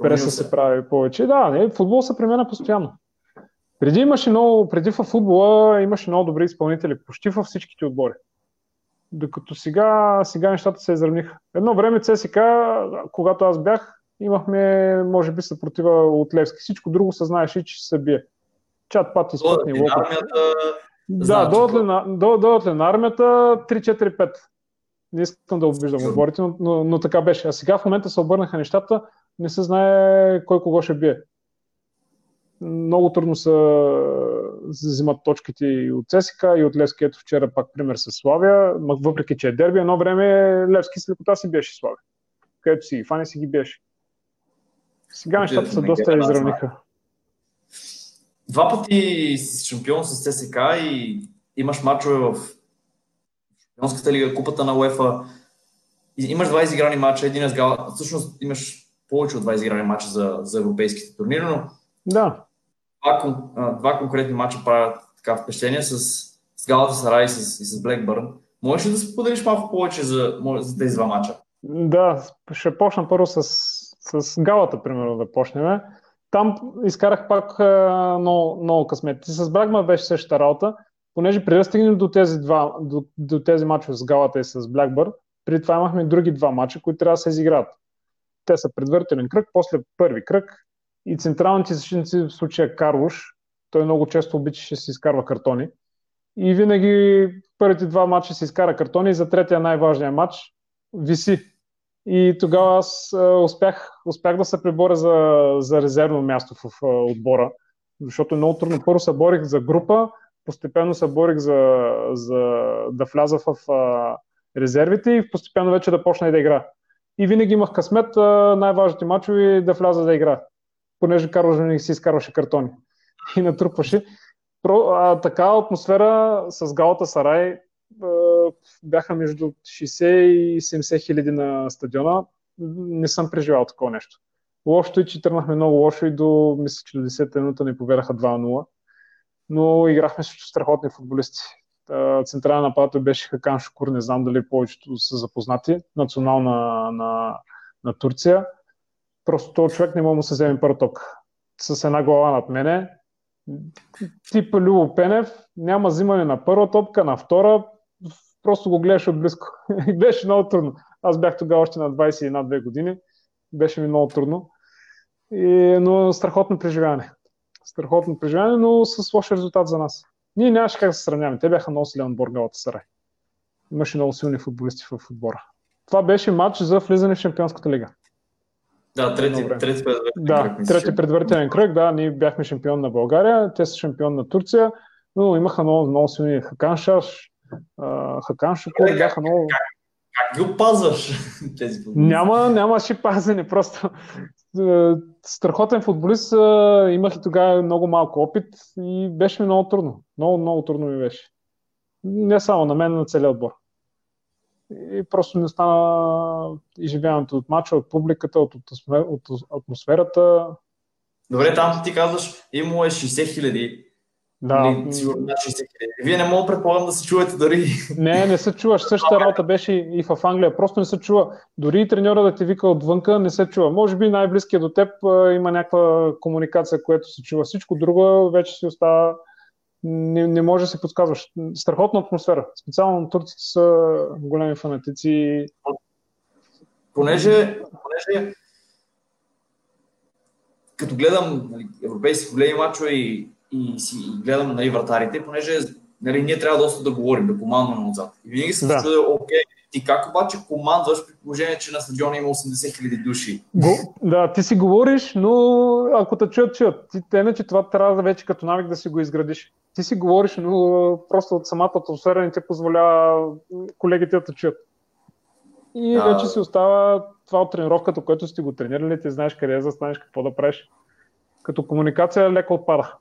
Преса се прави повече. Да, не, футбол се променя постоянно. Преди имаше много, преди в футбола имаше много добри изпълнители, почти във всичките отбори. Докато сега, сега нещата се изравниха. Едно време ЦСК, когато аз бях, имахме, може би, съпротива от Левски. Всичко друго се знаеше, че се бие. Чат пати спътни локоти. Да, дойдат ли на армията 3-4-5. Не искам да обиждам отборите, но, но, но, така беше. А сега в момента се обърнаха нещата, не се знае кой кого ще бие. Много трудно се взимат точките и от ЦСК, и от Левски. Ето вчера пак пример с Славия, въпреки че е дерби, едно време Левски с лекота си беше Славия. Където си ги фани си ги беше. Сега нещата са доста изравниха. Два пъти си шампион с ЦСК и имаш мачове в Шампионската лига, купата на УЕФА. Имаш два изиграни мача, един е с Гала. Всъщност имаш повече от два изиграни мача за, за европейските турнири, но да два, два конкретни мача правят така впечатление с, с Галата Сарай и с, и с Блекбърн. Можеш ли да споделиш малко повече за, за тези два мача? Да, ще почна първо с, с Галата, примерно, да почнем. Там изкарах пак много, много късмет. С Брагма беше същата работа, понеже преди да стигнем до тези, два, до, до тези мачове с Галата и с Блекбърн, преди това имахме други два мача, които трябва да се изиграят. Те са предварителен кръг, после първи кръг и централните защитници, в случая Карлош, той много често обичаше да си изкарва картони. И винаги първите два матча си изкара картони и за третия най-важния матч виси. И тогава аз успях, успях да се преборя за, за резервно място в отбора, защото е много трудно. Първо се борих за група, постепенно се борих за, за да вляза в а, резервите и постепенно вече да почна и да игра. И винаги имах късмет най-важните мачове да вляза да игра понеже Карл Жених си изкарваше картони и натрупваше. Про, а, такава атмосфера с Галата Сарай бяха между 60 и 70 хиляди на стадиона. Не съм преживял такова нещо. Лошото е, че тръгнахме много лошо и до, мисля, че до 10 минута ни победаха 2-0. Но играхме също страхотни футболисти. Централен нападател беше Хакан Шукур, не знам дали повечето са запознати, национал на, на, на Турция. Просто този човек не мога да се вземе първа топка. С една глава над мене. Тип Любо Пенев, няма взимане на първа топка, на втора, просто го гледаш от близко. беше много трудно. Аз бях тогава още на 21-2 години. Беше ми много трудно. И, но страхотно преживяване. Страхотно преживяване, но с лош резултат за нас. Ние нямаше как да се сравняваме. Те бяха много силен отбор Галата Сарай. Имаше много силни футболисти в отбора. Това беше матч за влизане в Шампионската лига. Да, трети, трети предварителен да, кръг. Трети предварителен кръг, да, ние бяхме шампион на България, те са шампион на Турция, но имаха много, много силни Хаканшаш, Хакан Шукур, бяха много... Как, как ги опазваш тези футболисти? Няма, нямаше пазене, просто страхотен футболист, имах и тогава много малко опит и беше ми много трудно. Много, много трудно ми беше. Не само на мен, на целият отбор и просто не остана изживяването от мача, от публиката, от, от атмосферата. Добре, там ти казваш, имало е 60 хиляди. Да. Нали, сигурно на 60 хиляди. Вие не мога предполагам да се чувате дори. Не, не се чуваш. Същата работа беше и в Англия. Просто не се чува. Дори и треньора да ти вика отвънка, не се чува. Може би най-близкият до теб има някаква комуникация, която се чува. Всичко друго вече си остава не, не може да се подсказваш. Страхотна атмосфера. Специално турците са големи фанатици. Понеже, понеже като гледам нали, европейски големи мачове и, и си гледам нали, вратарите, понеже нали, ние трябва доста да говорим, да командваме отзад. И винаги съм да. чудил, окей, ти как обаче командваш при положение, че на стадиона има 80 хиляди души? Го, да, ти си говориш, но ако те чуят, чуят. Ти, те, че това трябва да вече като навик да си го изградиш. Ти си говориш, но просто от самата атмосфера не ти позволява колегите да те чуят. И да. вече си остава това от тренировката, което сте го тренирали, ти знаеш къде да станеш, какво да правиш. Като комуникация леко отпада.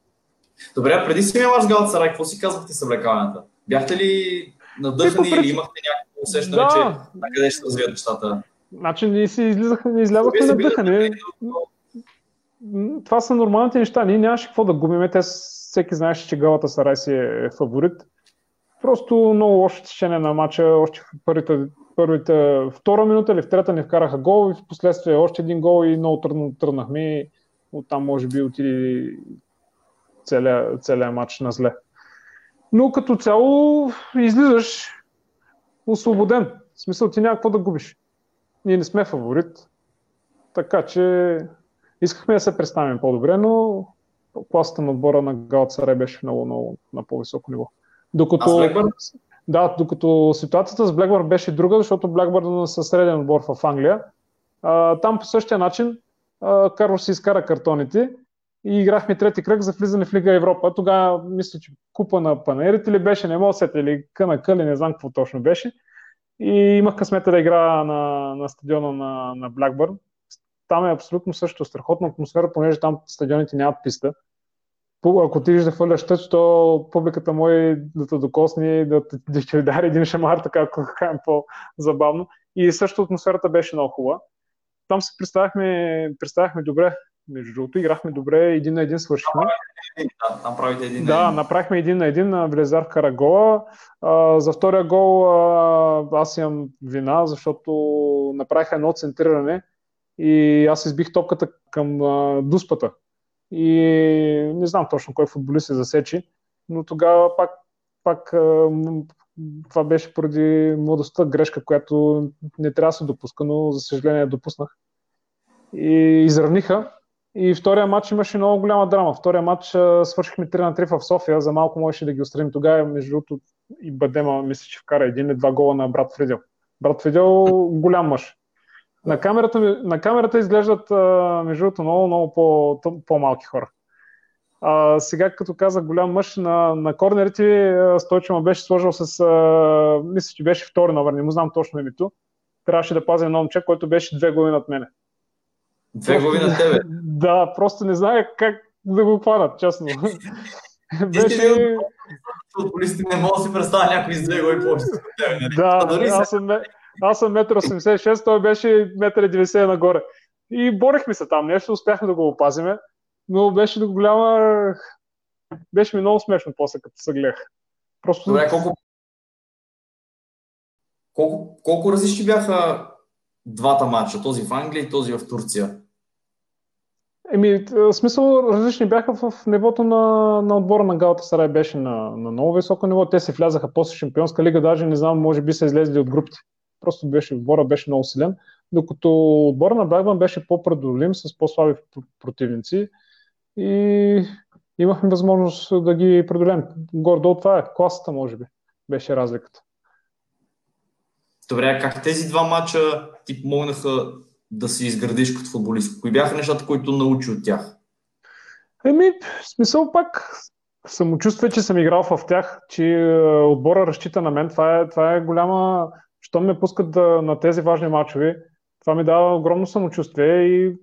Добре, преди си ми мач Галатсарай, какво си казахте с облекаването? Бяхте ли надъхани или имахте някакво усещане, да. че на къде ще развият нещата? Значи ние си излизахме, не излязахме надъхани. Това са нормалните неща. Ние нямаше какво да губиме. Те всеки знаеше, че Галата Сарай си е фаворит. Просто много лошо течение на матча. Още в първите, първите, втора минута или в трета ни вкараха гол и в последствие още един гол и много трудно тръгнахме. Оттам може би отиде целият, целият матч на зле. Но като цяло излизаш освободен. В смисъл ти няма какво да губиш. Ние не сме фаворит. Така че искахме да се представим по-добре, но класата на отбора на Галцаре беше много, много на по-високо ниво. Докато, да, докато ситуацията с Блекбър беше друга, защото Блекбърн са среден отбор в Англия. А, там по същия начин Карлос си изкара картоните и играхме трети кръг за влизане в Лига Европа. Тогава мисля, че купа на панерите ли беше, не мога да сетя, или къна къли, не знам какво точно беше. И имах късмета да играя на, на стадиона на, на Блекбърн. Там е абсолютно също страхотна атмосфера, понеже там стадионите нямат писта ако ти да хвърляш тъч, то публиката може да те докосне, да, да ти удари един шамар, така ако кажем по-забавно. И също атмосферата беше много хубава. Там се представяхме, представяхме добре. Между другото, играхме добре, един на един свършихме. Да, там правите един Да, направихме един на един на Влезар Карагола. А, за втория гол а, аз имам вина, защото направиха едно центриране и аз избих топката към а, дуспата и не знам точно кой футболист се засечи, но тогава пак, пак това беше поради младостта грешка, която не трябва да се допуска, но за съжаление допуснах. И изравниха. И втория матч имаше много голяма драма. Втория матч свършихме 3 на 3 в София. За малко можеше да ги отстраним. Тогава, между другото, и Бадема, мисля, че вкара един или два гола на брат Фридел. Брат Фридел голям мъж. На камерата, на камерата изглеждат, между другото, много, много по, по-малки хора. А, сега, като казах голям мъж, на, на корнерите Стойчо ме беше сложил с, а, мисля, че беше втори номер, не му знам точно името. Трябваше да пазя едно момче, който беше две глави над мене. Две глави над тебе? Да, просто не знае как да го хванат, честно. беше... Футболисти не мога да си представя някой с две глави повече. Да, аз съм, аз съм 1,86 той беше 1,90 нагоре. И борехме се там, нещо успяхме да го опазиме, но беше до голяма... Беше ми много смешно после, като се гледах. Просто... Добре, колко... Колко, колко различни бяха двата матча, този в Англия и този в Турция? Еми, в смисъл различни бяха в нивото на, на отбора на Галата Сарай беше на, на много високо ниво. Те се влязаха после Шампионска лига, даже не знам, може би са излезли от групите. Просто беше, отбора беше много силен, докато отбора на Брагбан беше по-предолим с по-слаби противници и имахме възможност да ги преодолем. Гордо това е, класата може би беше разликата. Добре, как тези два мача ти помогнаха да се изградиш като футболист? Кои бяха нещата, които научи от тях? Еми, в смисъл пак самочувствие, че съм играл в тях, че е, отбора разчита на мен. Това е, това е голяма що ме пускат да, на тези важни матчове, това ми дава огромно самочувствие и,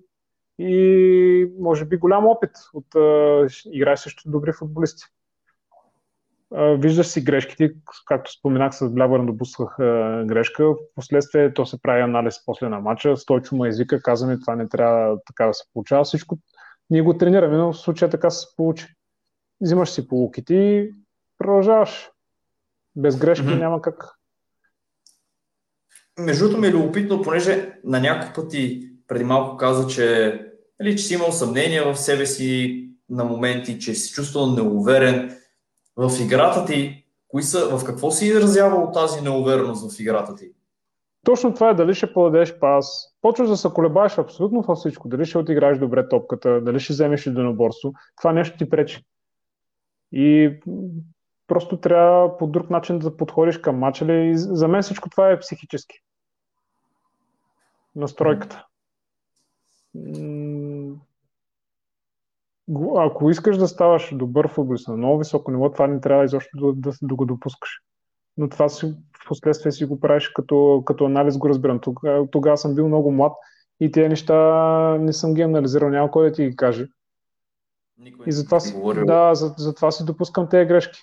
и може би голям опит от играй срещу добри футболисти. Uh, виждаш си грешките, както споменах с Блябърн допусках uh, грешка, в последствие то се прави анализ после на матча, Стойчо ме извика, каза ми това не трябва така да се получава, всичко ние го тренираме, но в случая така се получи. взимаш си полуките и продължаваш. Без грешки mm-hmm. няма как. Между другото ми е любопитно, понеже на няколко пъти преди малко каза, че, нали, че си имал съмнения в себе си на моменти, че си чувствал неуверен в играта ти. Кои са, в какво си изразявал тази неувереност в играта ти? Точно това е дали ще подадеш пас. Почваш да се колебаеш абсолютно във всичко. Дали ще отиграеш добре топката, дали ще вземеш единоборство. Това нещо ти пречи. И просто трябва по друг начин да подходиш към мача. И за мен всичко това е психически. Настройката. Ако искаш да ставаш добър футболист на много високо ниво, това не трябва изобщо да, да, да го допускаш. Но това си, в последствие си го правиш като, като анализ, го разбирам. Тогава, тогава съм бил много млад и тези неща не съм ги анализирал, няма кой да ти ги каже. Никой и затова, си, да, за, затова си допускам тези грешки.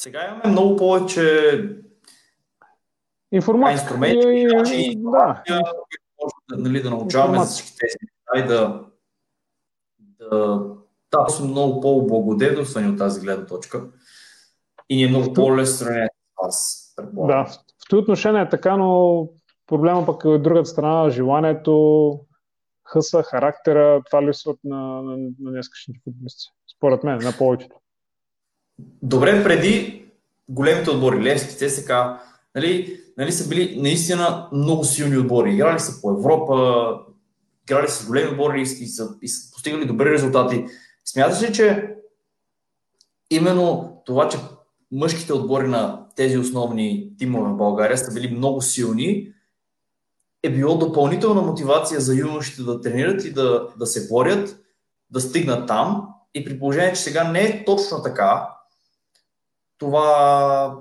Сега имаме много повече информация. Инструменти, и, и, да. Нали, да научаваме за всички тези неща и да, да, да сме много по-облагодетелствани от тази гледна точка и ни е много по-лесно сравнение с вас. Да, в този отношение е така, но проблема пък е от другата страна, желанието, хъса, характера, това липсват на, на, на днескашните футболисти. Според мен, на повечето. Добре, преди големите отбори, Левски, ЦСК, нали, нали са били наистина много силни отбори. Играли са по Европа, играли с големи отбори и, са, и са постигали добри резултати. Смяташ ли, че именно това, че мъжките отбори на тези основни тимове в България са били много силни, е било допълнителна мотивация за юношите да тренират и да, да се борят, да стигнат там. И при положение, че сега не е точно така, това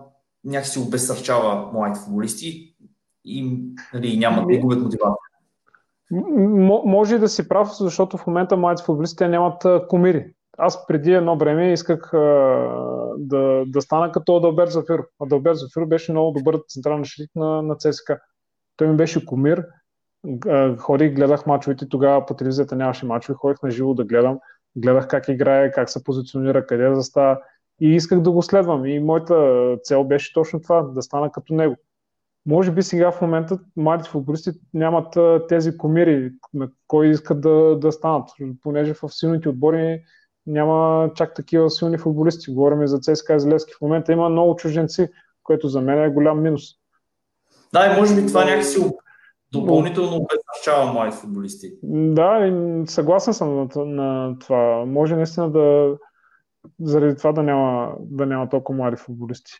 някакси обесърчава моите футболисти и нали, нямат, не губят мотивация. Може да си прав, защото в момента младите футболисти нямат комири. Аз преди едно време исках а, да, да стана като Адалбер Зафир. Адалбер Зафир беше много добър централен защитник на, на ЦСКА. Той ми беше комир. Ходих, гледах мачовете, тогава по телевизията нямаше мачове, ходих на живо да гледам, гледах как играе, как се позиционира, къде да застава и исках да го следвам. И моята цел беше точно това, да стана като него. Може би сега в момента младите футболисти нямат тези комири, на кой искат да, да станат, понеже в силните отбори няма чак такива силни футболисти. Говорим за ЦСКА и Зелевски. В момента има много чужденци, което за мен е голям минус. Да, и може би това някакси допълнително обезпечава млади футболисти. Да, и съгласен съм на, на това. Може наистина да заради това да няма, да няма толкова млади футболисти.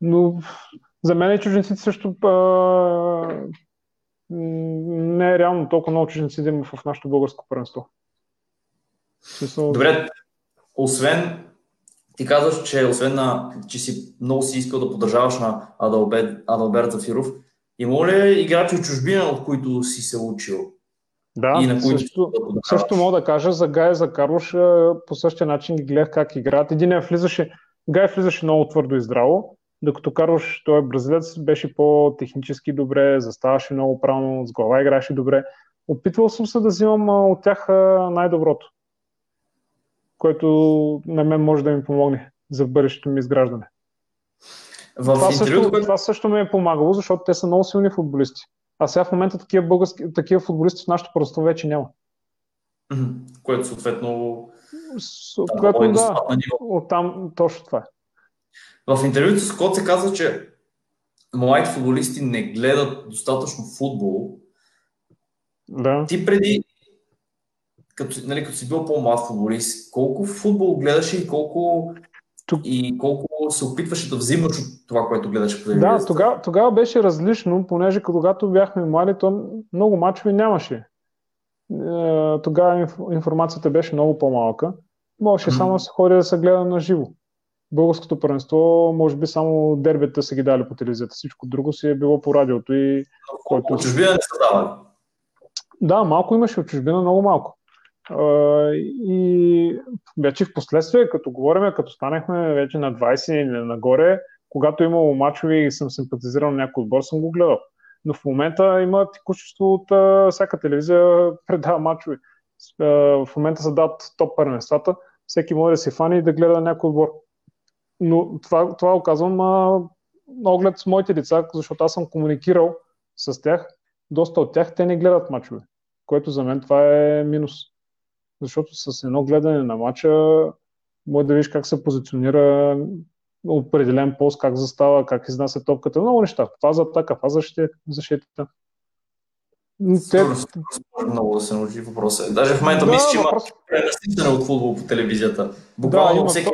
Но за мен чужденците също а, не е реално толкова много чужденци да има в нашото българско първенство. Добре, освен ти казваш, че освен на, че си много си искал да поддържаваш на Адалберт, Адалберт Зафиров, има ли играчи от чужбина, от които си се учил? Да, и на които също, да също мога да кажа за Гай за Карлош по същия начин ги гледах как играят. Един е влизаше, Гай влизаше много твърдо и здраво, докато Карлош, той е бразилец, беше по-технически добре, заставаше много правилно, с глава играше добре. Опитвал съм се да взимам от тях най-доброто което на мен може да ми помогне за бъдещето ми изграждане. В това, също, което... това също ми е помагало, защото те са много силни футболисти. А сега в момента такива, български, такива футболисти в нашото просто вече няма. Което съответно... С, което е да, оттам точно това е. В интервюто с Кот се казва, че младите футболисти не гледат достатъчно футбол. Да. Ти преди, като, нали, като си бил по-млад футболист, колко футбол гледаше и колко, Тук... и колко се опитваше да взимаш от това, което гледаше по телевизията? Да, тогава, тогава беше различно, понеже когато бяхме млади, то много мачове нямаше. Е, тогава информацията беше много по-малка. Можеше mm-hmm. само да се ходи да се гледа на живо. Българското първенство, може би само дербета са ги дали по телевизията. Всичко друго си е било по радиото и... Който... От чужбина не са давали. Да, малко имаше от чужбина, много малко и вече в последствие, като говорим, като станахме вече на 20 или нагоре, когато е имало мачове и съм симпатизирал на някой отбор, съм го гледал. Но в момента има текущество от а, всяка телевизия предава мачове. В момента се дадат топ първенствата. всеки може да се фани и да гледа някой отбор. Но това, това оказвам а, оглед с моите деца, защото аз съм комуникирал с тях. Доста от тях те не гледат мачове, което за мен това е минус. Защото с едно гледане на мача може да видиш как се позиционира определен пост, как застава, как изнася топката, много неща. Фаза атака, фаза защита. Те... много да се научи въпроса. Даже в момента да, мисля, че въпрос... има от футбол по телевизията. Буквално да, всеки то...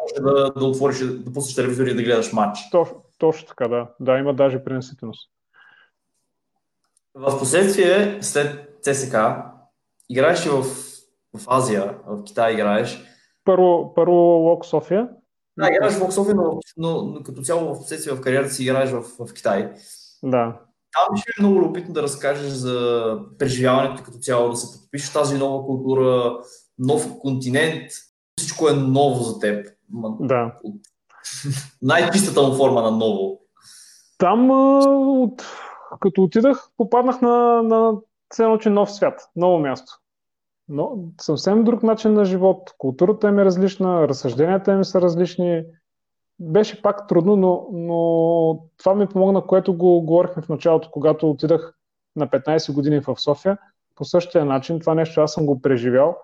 може да, да отвориш, да пуснеш телевизор и да гледаш матч. Точно, точно така, да. Да, има даже пренаситеност. В последствие, след ЦСК, играеш в, в Азия, в Китай играеш. Първо, първо Лок София. Да, играеш в Лок София, но, но, но като цяло в последствие в кариерата си играеш в, в Китай. Да. Там ще е много любопитно да разкажеш за преживяването като цяло, да се подпишеш тази нова култура, нов континент, всичко е ново за теб. Да. Най-чистата му форма на ново. Там, от, като отидах, попаднах на, на цено, че нов свят, ново място. Но съвсем друг начин на живот. Културата ми е различна, разсъжденията ми са различни беше пак трудно, но, но това ми помогна, което го говорихме в началото, когато отидах на 15 години в София. По същия начин, това нещо аз съм го преживял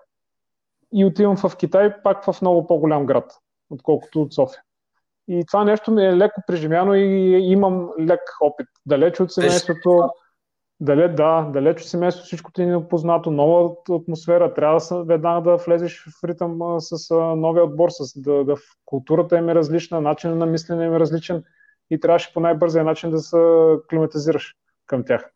и отивам в Китай, пак в много по-голям град, отколкото от София. И това нещо ми е леко преживяно и имам лек опит. Далеч от семейството, Далеч, да, далеч от семейство всичко ти е непознато, нова атмосфера, трябва да веднага да влезеш в ритъм с новия отбор, с, да, да, културата им е различна, начинът на мислене им е различен и трябваше по най-бързия начин да се климатизираш към тях.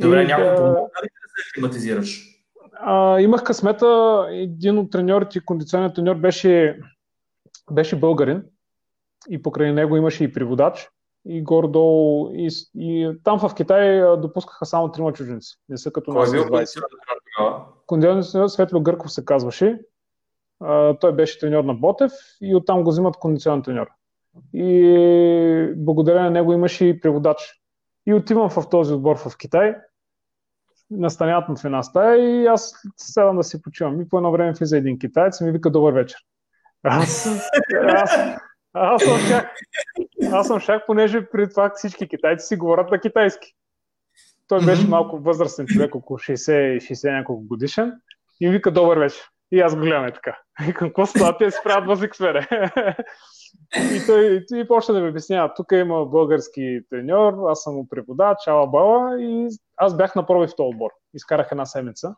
Добре, и, някой помогна ли да се климатизираш? А, имах късмета, един от треньорите, кондиционният треньор беше, беше българин и покрай него имаше и приводач и горе-долу. И, и там в Китай допускаха само трима чужденци. Не са като нас. Е Кондиционер Светло Гърков се казваше. А, той беше треньор на Ботев и оттам го взимат кондиционен треньор. И благодарение на него имаше и преводач. И отивам в този отбор в Китай, настаняват му в една стая и аз седам да си почивам. И по едно време влиза един китаец и ми вика добър вечер. Аз, аз, аз съм шак. Аз съм шак, понеже при това всички китайци си говорят на китайски. Той беше малко възрастен човек, около 60, 60 няколко годишен. И вика, добър вечер. И аз го гледам така. И какво става? Те си правят възик сфере. и той и почна да ми обяснява. Тук има български треньор, аз съм му преподач, чала бала и аз бях на проби в този отбор. Изкарах една седмица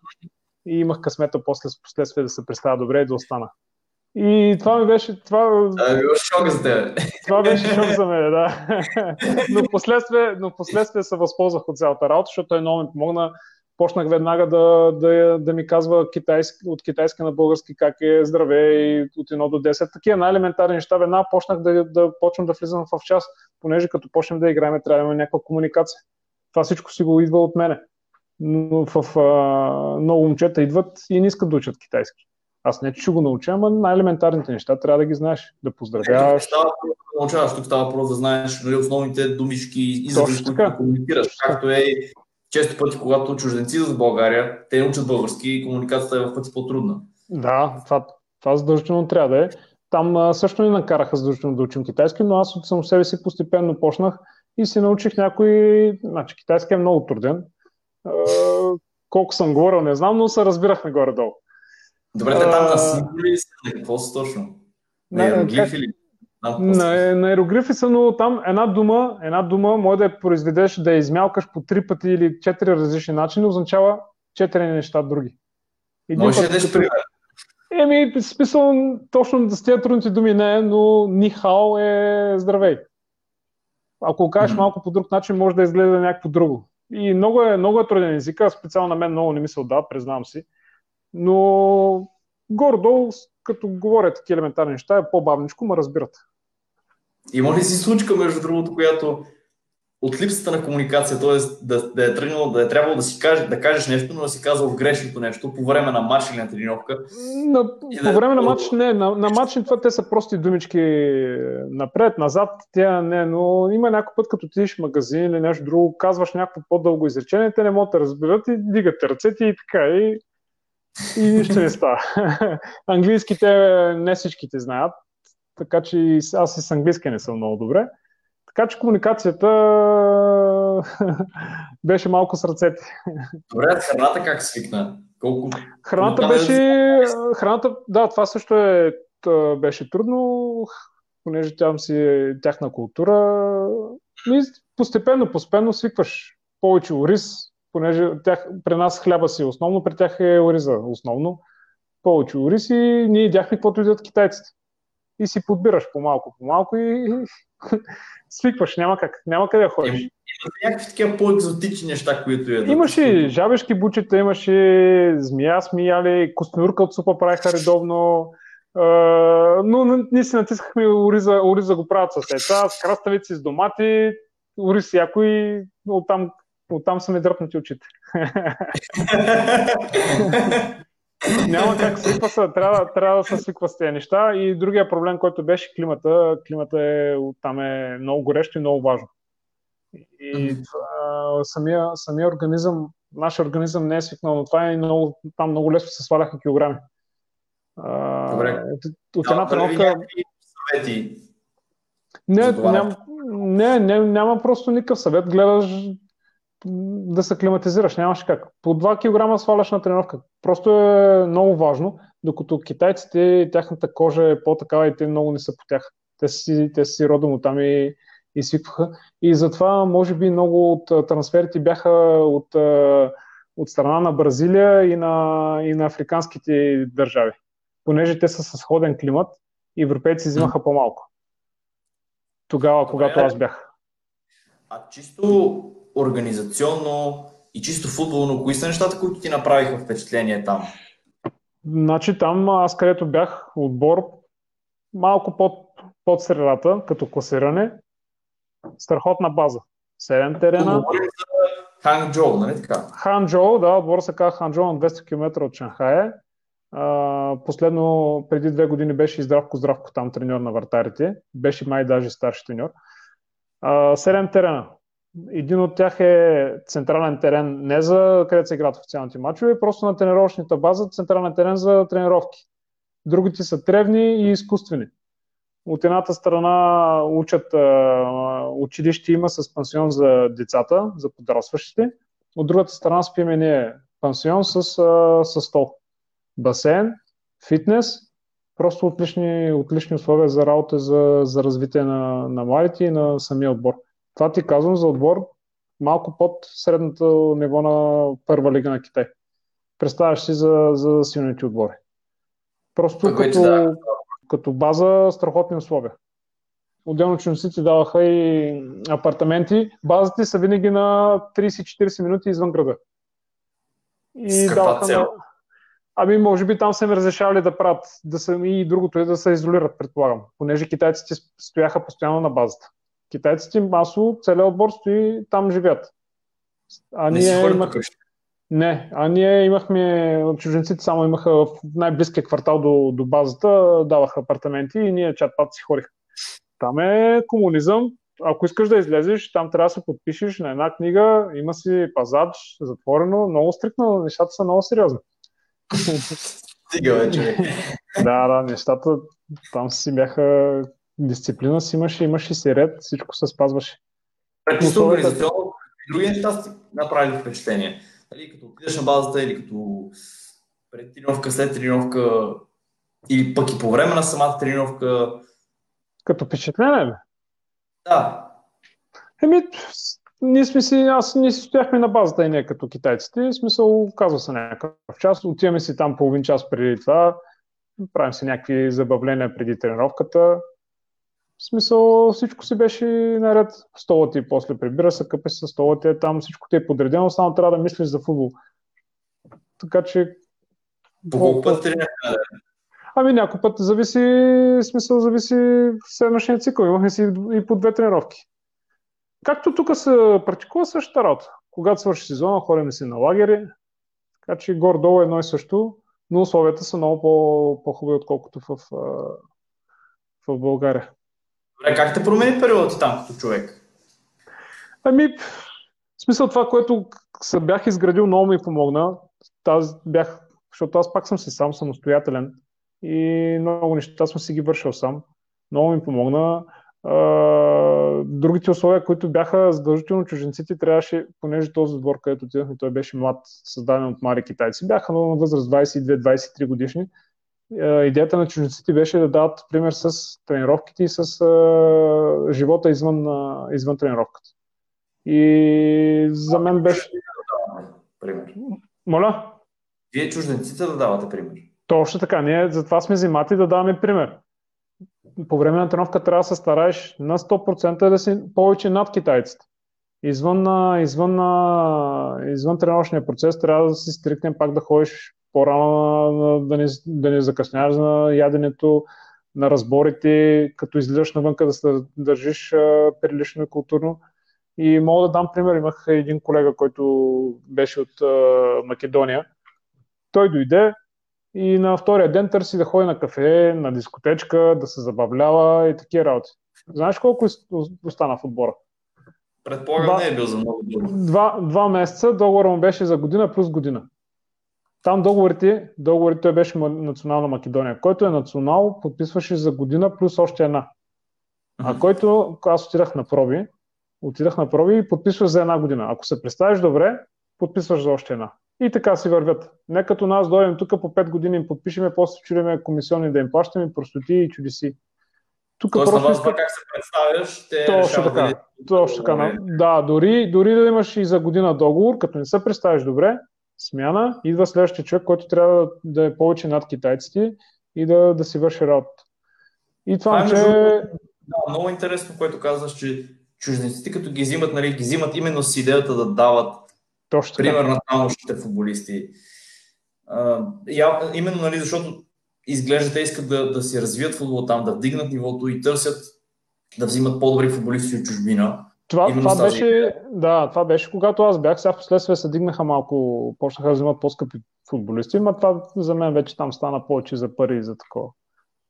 и имах късмета после, последствие да се представя добре и да остана. И това ми беше... Това, шок за теб. Това беше шок за мен, да. но, последствие, но последствие се възползвах от цялата работа, защото той много ми помогна. Почнах веднага да, да, да ми казва китайски, от китайски на български как е здраве и от 1 до 10. Такива най-елементарни неща. Веднага почнах да, да почвам да влизам в час, понеже като почнем да играем, трябва да има някаква комуникация. Това всичко си го идва от мене. Но в, а, много момчета идват и не искат да учат китайски. Аз не че ще го науча, ама най-елементарните неща трябва да ги знаеш, да поздравяваш. Тук става да научаваш, тук става просто да знаеш нали, основните думишки и за които комуникираш. Както е често пъти, когато чужденци за България, те научат български и комуникацията е в пъти по-трудна. Да, това, това задължително трябва да е. Там а, също ни накараха задължително да учим китайски, но аз от само себе си постепенно почнах и си научих някой... Значи, китайски е много труден. А, колко съм говорил, не знам, но се разбирахме горе-долу. Добре, те там на символи са на какво са точно? На иероглифи или? На, на иероглифи са, но там една дума, една дума може да я произведеш, да я измялкаш по три пъти или четири различни начини, означава четири неща други. Един Може да дадеш пример? Еми, смисъл, точно с тези трудните думи не е, но нихао е здравей. Ако го кажеш mm-hmm. малко по друг начин, може да изгледа някакво друго. И много е, много е труден език, специално на мен много не ми се отдава, признавам си. Но горе-долу, като говоря такива елементарни неща, е по-бавничко, ма разбират. Има ли си случка, между другото, която от липсата на комуникация, т.е. Да, да, е тръгнало, да е трябвало да си каже, да кажеш нещо, но да си казал грешното нещо по време на матч или на тренировка. На, по да... време на матч не, на, на матч това те са прости думички напред, назад, тя не, но има някой път, като отидеш в магазин или нещо друго, казваш някакво по-дълго изречение, те не могат да разберат и дигат ръцете и така. И и нищо не става. Английските не всичките знаят, така че аз и с английски не съм много добре. Така че комуникацията беше малко с ръцете. Добре, храната как свикна? Колко... Храната беше... Храната, да, това също е, беше трудно, понеже тя си е тяхна култура. И постепенно, постепенно свикваш повече ориз, понеже тях, при нас хляба си основно, при тях е ориза основно. Повече ориз и ние идяхме каквото идват китайците. И си подбираш по-малко, по-малко и свикваш, няма как, няма къде да ходиш. Има, някакви такива по-екзотични неща, които ядат. Имаше жабешки бучета, имаше змия смияли, костенурка от супа правиха редовно, Uh, но ние си натискахме ориза, ориза го правят с яйца, с краставици, с домати, ориз яко и оттам, оттам са ми дръпнати очите. Няма как свиква се, трябва, трябва да се свиква с тези неща. И другия проблем, който беше климата, климата е, там е много горещо и много важно. И а, самия, самия организъм, нашия организъм не е свикнал на това и много, там много лесно се сваляха килограми. Добре. От, от една тренировка... Не, ням, не, не, няма просто никакъв съвет. Гледаш да се климатизираш, нямаш как. По 2 кг сваляш на тренировка. Просто е много важно, докато китайците, тяхната кожа е по-такава и те много не са по тях. Те си, те си родом от там и, и свикваха. И затова, може би, много от трансферите бяха от, от страна на Бразилия и на, и на африканските държави. Понеже те са с сходен климат, европейци взимаха по-малко. Тогава, когато аз бях. А чисто организационно и чисто футболно, кои са нещата, които ти направиха впечатление там? Значи там аз където бях отбор малко под, под средата, като класиране, страхотна база. Седем терена. Ханчжоу, нали така? Ханчжоу, да, отбор се казва Ханчжоу на 200 км от Шанхай. последно, преди две години беше и Здравко Здравко там треньор на вратарите. Беше май даже старши треньор. седем терена. Един от тях е централен терен не за където се играят официалните матчове, просто на тренировъчната база централен терен за тренировки. Другите са тревни и изкуствени. От едната страна учат училище има с пансион за децата, за подрастващите. От другата страна спиме ние пансион с, с стол. Басейн, фитнес, просто отлични, отлични условия за работа, за, за развитие на, на младите и на самия отбор. Това ти казвам за отбор малко под средното ниво на първа лига на Китай. Представяш си за, за силните отбори. Просто Пък като, да. като база страхотни условия. Отделно чужденците даваха и апартаменти. Базите са винаги на 30-40 минути извън града. И даваха цел? На... Ами, може би там са им разрешавали да правят. Да са, и другото е да се изолират, предполагам. Понеже китайците стояха постоянно на базата китайците масово, целият отбор стои там живеят. А не ние имах... Не, а ние имахме, чужденците само имаха в най-близкия квартал до, до базата, даваха апартаменти и ние чат пат си ходиха. Там е комунизъм. Ако искаш да излезеш, там трябва да се подпишеш на една книга, има си пазач, затворено, много стрикно, нещата са много сериозни. Стига вече. да, да, нещата там си бяха дисциплина си имаше, имаше си ред, всичко се спазваше. Чисто организационно, други неща си направили впечатление. Дали, като отидеш на базата или като пред тренировка, след тренировка, или пък и по време на самата тренировка. Като впечатление, бе? Да. Еми, ние сме си, аз ние си стояхме на базата и не като китайците. В смисъл, казва се някакъв час, отиваме си там половин час преди това, правим си някакви забавления преди тренировката, в смисъл всичко си беше наред. Столът ти после прибира се, къпе се столът ти е там, всичко ти е подредено, само трябва да мислиш за футбол. Така че... По път Ами някой път зависи, смисъл зависи следващия цикъл. Имахме си и по две тренировки. Както тук се практикува същата работа. Когато свърши сезона, ходим си на лагери, така че горе-долу е едно и също, но условията са много по- по-хубави, отколкото в, в България. Добре, как те промени периода там като човек? Ами, в смисъл това, което се бях изградил, много ми помогна. Таз, бях защото аз пак съм си сам самостоятелен и много неща съм си ги вършил сам. Много ми помогна. Другите условия, които бяха задължително чуженците, трябваше, понеже този отбор, където отидахме, той беше млад, създаден от мари китайци, бяха на възраст 22-23 годишни. Идеята на чуженците беше да дадат пример с тренировките и с а, живота извън, а, извън тренировката. И за мен беше... Пример. Моля? Вие чужденците да давате пример. Точно така. Ние затова сме взимати да даваме пример. По време на тренировка трябва да се стараеш на 100% да си повече над китайците. Извън, извън, извън тренировъчния процес трябва да си стрикнем пак да ходиш по-рано, да не, да не закъсняваш на яденето, на разборите, като излизаш навънка да се държиш прилично и културно. И мога да дам пример. Имах един колега, който беше от Македония. Той дойде, и на втория ден търси да ходи на кафе, на дискотечка, да се забавлява и такива работи. Знаеш колко остана в отбора? Предполагам, не е бил за много дълго. Два, два месеца, договорът му беше за година плюс година. Там договорите, договорите той беше национална Македония. Който е национал, подписваше за година плюс още една. А който, аз отидах на проби, отидах на проби и подписваш за една година. Ако се представиш добре, подписваш за още една. И така си вървят. Не като нас дойдем тук по 5 години им подпишеме, после чудиме комисионни да им плащаме, простоти и чудеси. Тук Тоест просто вас как се представяш, те точно така, дали... точно така. Да, дори, дори да имаш и за година договор, като не се представиш добре, смяна, идва следващия човек, който трябва да е повече над китайците и да, да си върши работа. И това, това е, Да, много интересно, което казваш, че чужденците като ги взимат, нали, ги взимат именно с идеята да дават точно Пример на тамошните футболисти. А, я, именно, нали, защото изглежда те искат да, да си развият футбол там, да вдигнат нивото и търсят да взимат по-добри футболисти от чужбина. Това, това, беше, да, това беше когато аз бях, сега в последствие се дигнаха малко, почнаха да взимат по-скъпи футболисти, но това за мен вече там стана повече за пари и за такова.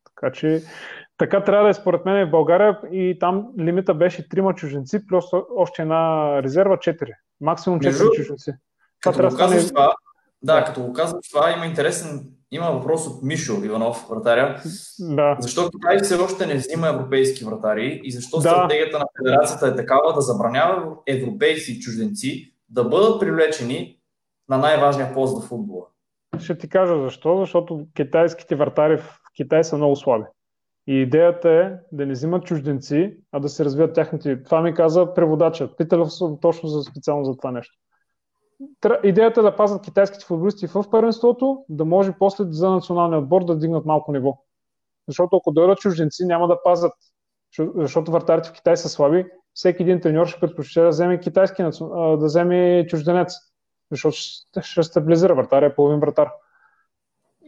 Така че така трябва да е според мен в България и там лимита беше трима чуженци плюс още една резерва 4. Максимум 4 чужденци. Това трябва да стане... Това, да, като го казвам това, има интересен, има въпрос от Мишо Иванов, вратаря. Да. Защо Китай все още не взима европейски вратари и защо да. стратегията на федерацията е такава да забранява европейски чужденци да бъдат привлечени на най-важния пост в футбола? Ще ти кажа защо. Защото китайските вратари в Китай са много слаби. И идеята е да не взимат чужденци, а да се развият тяхните. Това ми каза преводача. Питал съм точно за специално за това нещо. Идеята е да пазят китайските футболисти в първенството, да може после за националния отбор да дигнат малко ниво. Защото ако дойдат чужденци, няма да пазят. Защото вратарите в Китай са слаби. Всеки един треньор ще предпочита да вземе китайски, да вземе чужденец. Защото ще стабилизира вратаря, е половин вратар.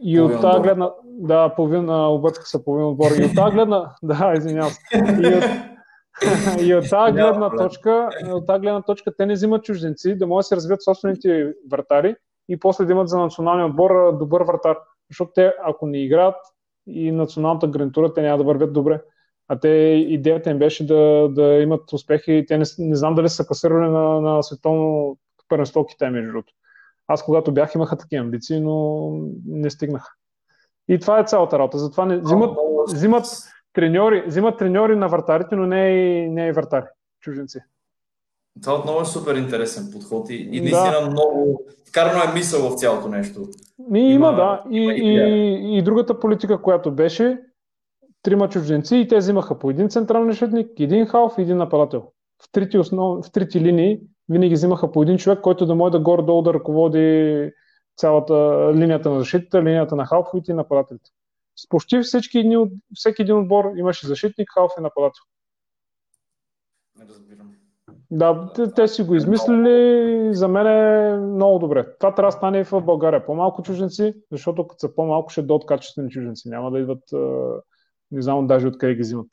И от тази гледна, да, половина, обърках се половин отбор. И от тази гледна, да, извинявам се. И от, и от тази гледна точка, от тази гледна точка те не взимат чужденци, да могат да се развият собствените вратари и после да имат за националния отбор добър вратар. Защото те, ако не играят и националната гарнитура, те няма да вървят добре. А те, идеята им беше да, да имат успехи. Те не, не знам дали са класирали на, на световно първенство Китай, между другото. Аз когато бях имаха такива амбиции, но не стигнах. И това е цялата работа. Затова не, взимат, взимат, треньори, взимат треньори на вратарите, но не и, не и вратари, чужденци. Това отново е супер интересен подход и, и наистина да. много вкарано е мисъл в цялото нещо. И, има, има, да. И, има и, и другата политика, която беше, трима чужденци и те взимаха по един централен защитник, един халф и един нападател. В трите, основ... в трите линии винаги взимаха по един човек, който да може да горе-долу да ръководи цялата линията на защитата, линията на халфовите и нападателите. С почти всички едни, всеки един отбор имаше защитник, халф и нападател. Не разбирам. Да, те, те си го измислили, за мен е много добре. Това трябва да стане в България. По-малко чужденци, защото като са по-малко ще дойдат качествени чужденци. Няма да идват, не знам даже откъде ги взимат.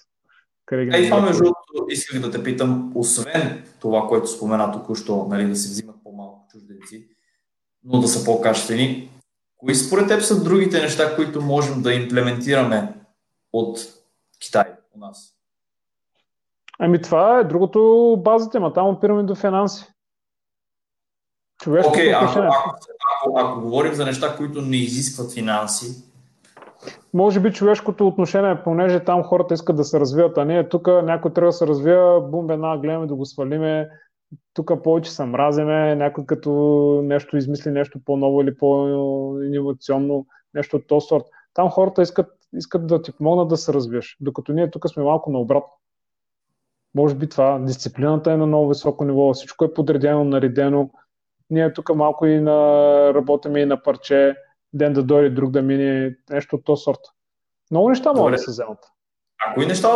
Ей, това между другото исках да те питам, освен това, което спомена току-що, нали, да се взимат по-малко чужденци, но да са по-качествени, кои според теб са другите неща, които можем да имплементираме от Китай у нас? Ами това е другото базата, ма там опираме до финанси. Човешко okay, ако, ако, ако, ако говорим за неща, които не изискват финанси, може би човешкото отношение, понеже там хората искат да се развият, а ние тук някой трябва да се развива, бум, една, гледаме да го свалиме, тук повече се мразиме, някой като нещо измисли нещо по-ново или по-инновационно, нещо от този сорт. Там хората искат, искат да ти помогнат да се развиеш, докато ние тук сме малко наобратно. Може би това, дисциплината е на много високо ниво, всичко е подредено, наредено. Ние тук малко и на, работиме и на парче, ден да дойде, друг да мине, нещо от този сорт. Много неща могат да се вземат. А кои неща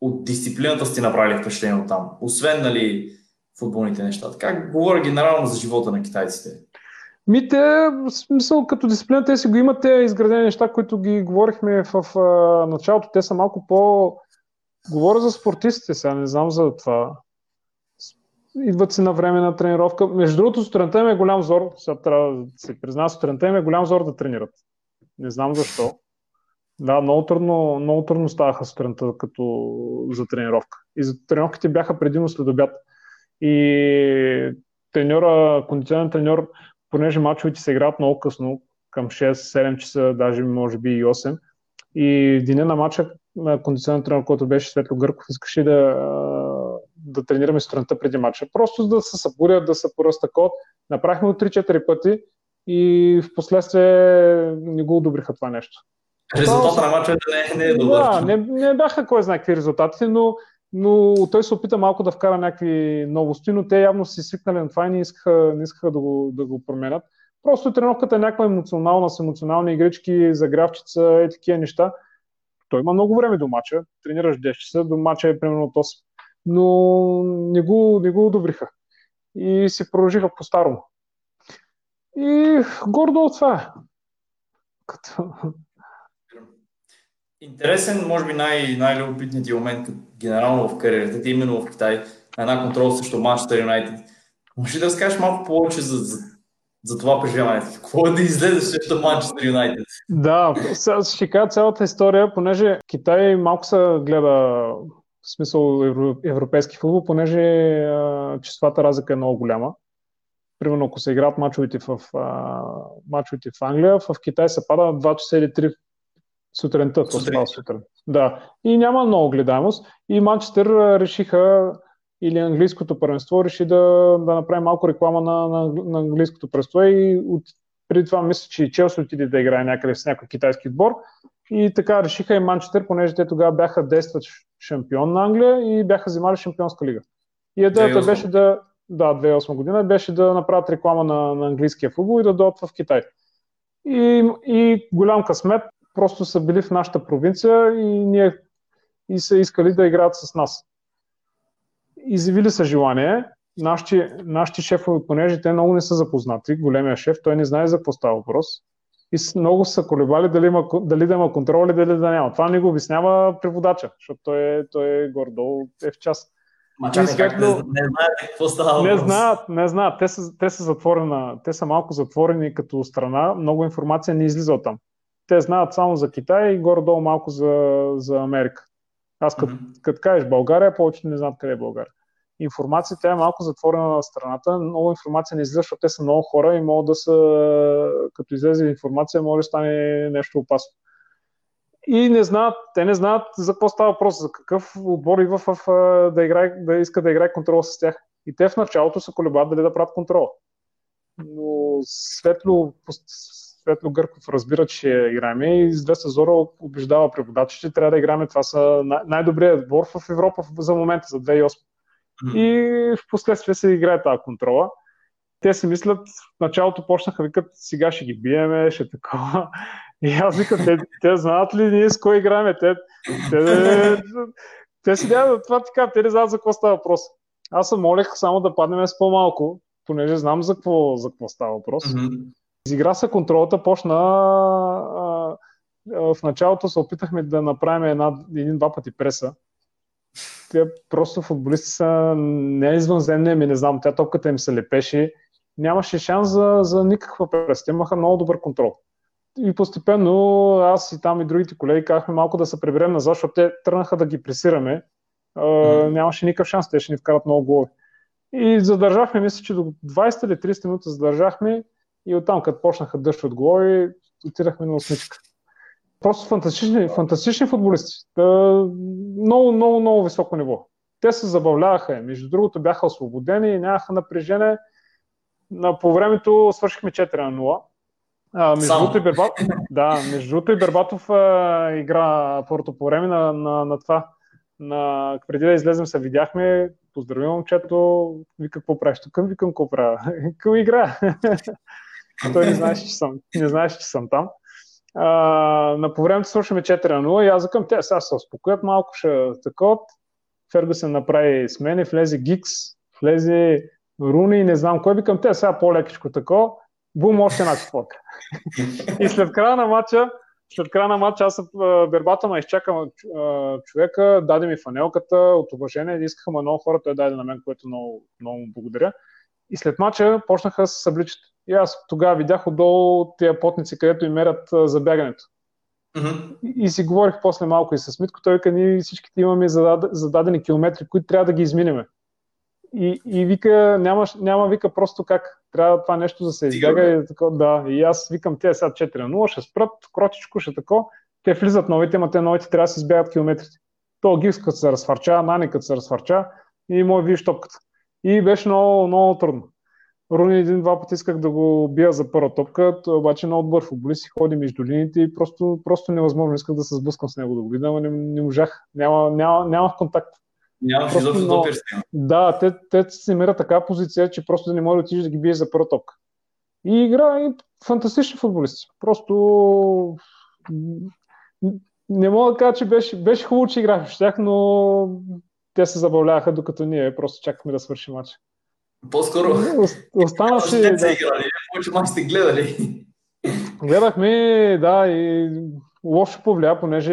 от дисциплината сте направили впечатление от там? Освен, нали, футболните неща. Как говоря генерално за живота на китайците? Ми те, смисъл, като дисциплина, те си го имат те изградени неща, които ги говорихме в, в началото. Те са малко по... Говоря за спортистите сега, не знам за това. Идват си на време на тренировка. Между другото, сутринта им е голям зор. Сега трябва да се призна, сутринта им е голям зор да тренират. Не знам защо. Да, много трудно, много трудно ставаха сутринта като за тренировка. И за тренировките бяха предимно след обяд. И треньора, кондиционен треньор, понеже мачовете се играят много късно, към 6-7 часа, даже може би и 8, и деня на мача на кондиционен треньор, който беше Светло Гърков, искаше да, да тренираме сутринта преди мача. Просто да се събудят, да се поръста код. Направихме го 3-4 пъти и в последствие не го одобриха това нещо. Резултата на мача не, не е добър. Да, не, не бяха кой знае какви резултати, но но той се опита малко да вкара някакви новости, но те явно си свикнали на това и не искаха, не искаха да, го, да го променят. Просто тренировката е някаква емоционална, с емоционални игрички, загравчица и такива неща. Той има много време до мача, тренираш 10 часа, до мача е примерно от 8. Но не го, не го одобриха. И си продължиха по-старому. И гордо от това е. Като... Интересен, може би най- най-любопитният ти момент генерално в кариерата ти, именно в Китай, на една контрол срещу Манчестър Юнайтед. Може ли да разкажеш малко повече за, за, за това преживяване? Какво е да излезеш срещу Манчестър Юнайтед? Да, ще кажа цялата история, понеже Китай малко се гледа в смисъл европейски футбол, понеже числата разлика е много голяма. Примерно, ако се играят мачовете в, а, мачовете в Англия, в Китай се пада 2 часа или 3 сутринта, сутрин. сутрин. Да. И няма много гледаемост. И Манчестър решиха или английското първенство реши да, да направи малко реклама на, на, на английското първенство и от, преди това мисля, че и Челси отиде да играе някъде с някой китайски отбор. И така решиха и Манчестър, понеже те тогава бяха действащ шампион на Англия и бяха взимали шампионска лига. И идеята беше да, да, 2008 година, беше да направят реклама на, на английския футбол и да дойдат в Китай. И, и голям късмет, просто са били в нашата провинция и, ние, и са искали да играят с нас. Изявили са желание. Нашите, нашите шефове, понеже те много не са запознати, големия шеф, той не знае за какво става въпрос. И много са колебали дали, има, дали да има контрол или дали да няма. Това не го обяснява преводача, защото той е, той е гордо е в час. Ма чакай, как не, не знаят какво става Не знаят, не знаят. Те са, те са затворена, те са малко затворени като страна, много информация не излиза от там те знаят само за Китай и горе-долу малко за, за Америка. Аз като, mm-hmm. кажеш България, повече не знаят къде е България. Информацията е малко затворена на страната, много информация не излиза, защото те са много хора и могат да са, като излезе информация, може да стане нещо опасно. И не знаят, те не знаят за какво става въпрос, за какъв отбор идва в, в, да, играе, да иска да играе контрол с тях. И те в началото са колебат дали да правят контрол. Но светло, Светло Гърков разбира, че играем и известна Зора убеждава преводача, че трябва да играем. Това са най-добрият отбор в Европа за момента, за 2008. Mm-hmm. И в последствие се играе тази контрола. Те си мислят, в началото почнаха викат, сега ще ги биеме, ще такова. И аз викам, те, те знаят ли ние с кой играем? Те, те, те, те си дядат това така, те не знаят за какво става въпрос. Аз се молех само да паднем с по-малко, понеже знам за какво, за какво става въпрос. Mm-hmm. Изигра се контролата, почна а, а, в началото се опитахме да направим една, един-два пъти преса. Те просто футболисти са не извънземни, ми не знам, тя топката им се лепеше. Нямаше шанс за, за никаква преса. Те имаха много добър контрол. И постепенно аз и там и другите колеги казахме малко да се приберем назад, защото те тръгнаха да ги пресираме. Mm. Нямаше никакъв шанс, те ще ни вкарат много голови. И задържахме, мисля, че до 20 или 30 минути задържахме И оттам, като почнаха дъжд от голови, отидахме на осмичка. Просто фантастични, фантастични футболисти. Та, много, много, много високо ниво. Те се забавляваха. Между другото бяха освободени, нямаха напрежение. На, по времето свършихме 4 на 0. А, между другото и Бербатов, да, между другото и Бербатов а, игра първото по време на, на, на това. На, преди да излезем се видяхме, поздрави момчето, вика какво правиш тук, викам какво правя, какво игра. Той не знаеше, че съм, не знаеше, че съм там. А, на по времето слушаме 4 на 0 и аз закъм, те сега се успокоят малко, ще такова. Фергюсън направи смени, влезе Гикс, влезе Руни, не знам кой, викам, те сега по-лекичко такова бум, още една четвърка. и след края на матча, след края на матча аз бербата ме изчакам човека, даде ми фанелката от уважение, искаха много хора, той даде на мен, което много, много му благодаря. И след матча почнаха да се събличат. И аз тогава видях отдолу тия потници, където им мерят за бягането. Mm-hmm. И, и си говорих после малко и с Митко, той вика, ние всичките имаме зададени километри, които трябва да ги изминеме. И, и вика, няма, няма вика просто как. Трябва това нещо да се избяга. И, тако, да. и аз викам, те сега 4 на 0, ще спрат, кротичко ще тако. Те влизат новите, ама те новите трябва да се избягат километрите. То Гикс като се разфарча, Нани като се разфарча и мой виж топката. И беше много, много трудно. Руни един-два пъти исках да го бия за първа топка, обаче много добър футболист си ходи между линиите и просто, просто невъзможно. Исках да се сблъскам с него да го видя, но не, не можах. Няма, няма, нямах контакт. Нямаш изобщо но... Да, те, те се намират така позиция, че просто не може да отидеш да ги биеш за първа топка. И игра и фантастични футболисти. Просто не мога да кажа, че беше, беше хубаво, че играх с тях, но те се забавляваха, докато ние просто чакахме да свърши матч. По-скоро. Остана си. Да. играли, повече мач сте гледали. Гледахме, да, и лошо повлия, понеже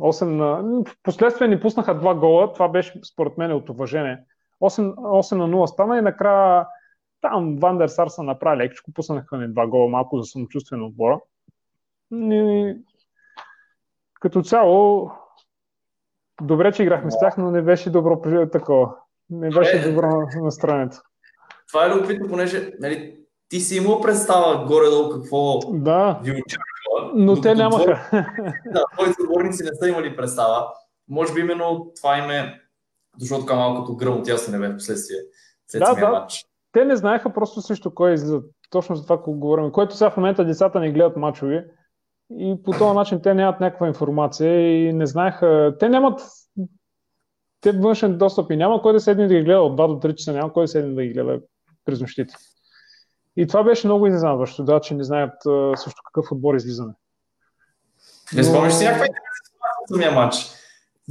8 на... Последствие ни пуснаха два гола, това беше според мен от уважение. 8, 8 на 0 стана и накрая там Вандер Сар са направи лекичко, пуснаха ни два гола, малко за самочувствие на отбора. И, като цяло, добре, че играхме с тях, но не беше добро такова. Не беше е, добро настроението. Това е любопитно, понеже нали, ти си имал представа горе-долу какво да. ви очаква но те нямаха. да, твоите отборници не са имали представа. Може би именно това им е дошло така малко като гръм от ясен небе в последствие. Да, да. Матч. Те не знаеха просто също кой излиза. Точно за това, говорим. Което сега в момента децата не гледат мачови. И по този начин те нямат някаква информация и не знаеха. Те нямат те външен достъп и няма кой да седне да ги гледа от 2 до 3 часа, няма кой да седне да ги гледа през нощите. И това беше много изненадващо, да, че не знаят също какъв отбор излизаме. Не спомняш си някаква самия матч.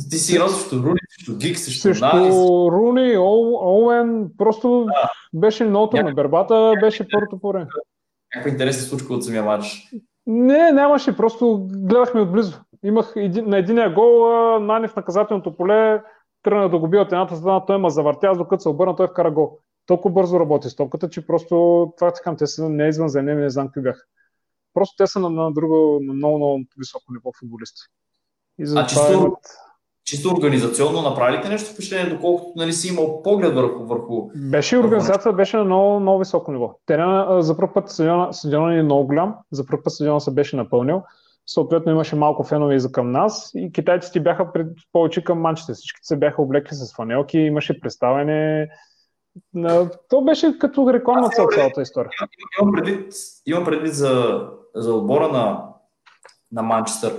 Ти си играл срещу Руни, срещу Гик, срещу Срещу Руни, Оуен, просто да. беше много трудно. Бербата беше първото по време. Някаква интересна случка от самия матч. Не, нямаше, просто гледахме отблизо. Имах един, на единия гол Нани в наказателното поле, тръгна да го бие от едната страна, той ма завъртя, докато се обърна, той вкара гол. Толкова бързо работи с топката, че просто това така, те са не извън за не знам какви бяха. Просто те са на, на друго, на много, много високо ниво футболисти. И за а чисто, имат... чисто организационно направите нещо впечатление, доколкото нали, си имал поглед върху... върху беше организацията беше на много, много високо ниво. Терена, за първ път стадиона, стадиона е много голям, за първ път стадиона се беше напълнил. Съответно имаше малко фенове и за към нас и китайците бяха пред, повече към манчите. Всички се бяха облекли с фанелки, имаше представяне, то беше като рекламна цел цялата история. Имам предвид, имам предвид за, за отбора на, на Манчестър.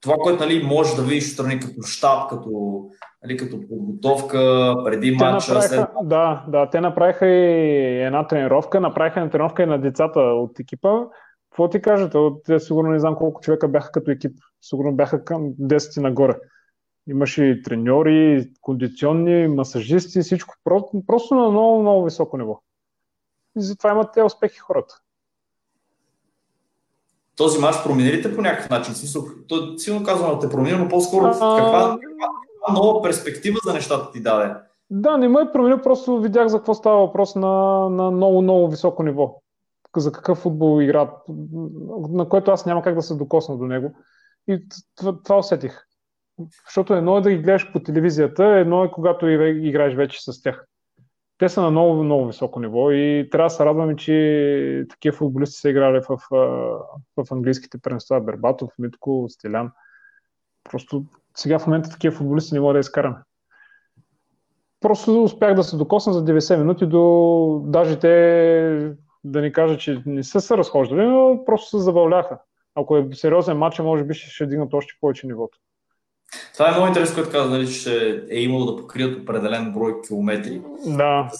Това, което нали, може да видиш страни като щаб, като, нали, като подготовка, преди матча. След... Да, да, те направиха и една тренировка, направиха една тренировка и на децата от екипа. Какво ти кажете? Те сигурно не знам колко човека бяха като екип. Сигурно бяха към 10 нагоре. Имаше и треньори, кондиционни, масажисти, всичко. Просто на много, много високо ниво. И затова имат те успехи хората. Този мач промени ли те по някакъв начин? Смисъл, то силно казвам те промени, но по-скоро а... каква, каква нова перспектива за нещата ти даде? Да, не ме е променил, просто видях за какво става въпрос на, на много, много високо ниво. За какъв футбол играят, на което аз няма как да се докосна до него. И това, това усетих. Защото едно е да ги гледаш по телевизията, едно е когато играеш вече с тях. те са на много, много високо ниво и трябва да се радваме, че такива футболисти са играли в, в английските пренества. Бербатов, Митко, Стилян. Просто сега в момента такива футболисти не могат да изкараме. Просто успях да се докосна за 90 минути до даже те да ни кажа, че не са се разхождали, но просто се забавляха. Ако е сериозен матч, може би ще, ще дигнат още повече нивото. Това е много интересно, което каза, нали, че е имало да покрият определен брой километри. Да.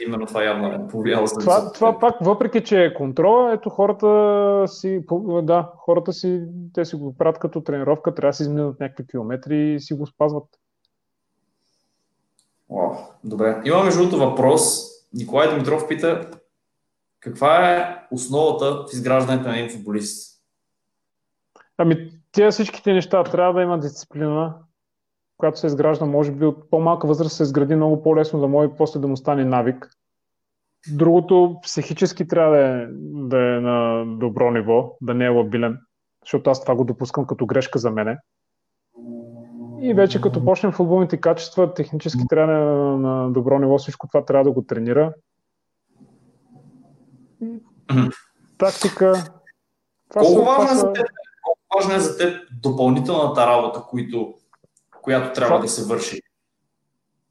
Именно това явно е повлияло. Това, това пак, въпреки че е контрол, ето хората си, да, хората си, те си го правят като тренировка, трябва да си изминат някакви километри и си го спазват. О, добре. Има между другото въпрос. Николай Димитров пита каква е основата в изграждането на един футболист? Ами, тези всичките неща трябва да има дисциплина, която се изгражда, може би от по-малка възраст се изгради много по-лесно да може после да му стане навик. Другото, психически трябва да е, да е на добро ниво, да не е лабилен, защото аз това го допускам като грешка за мене. И вече като почнем футболните качества, технически трябва да е на, добро ниво, всичко това трябва да го тренира. Тактика. Това Колко са... е важна е за теб допълнителната работа, които, която трябва това, да се върши?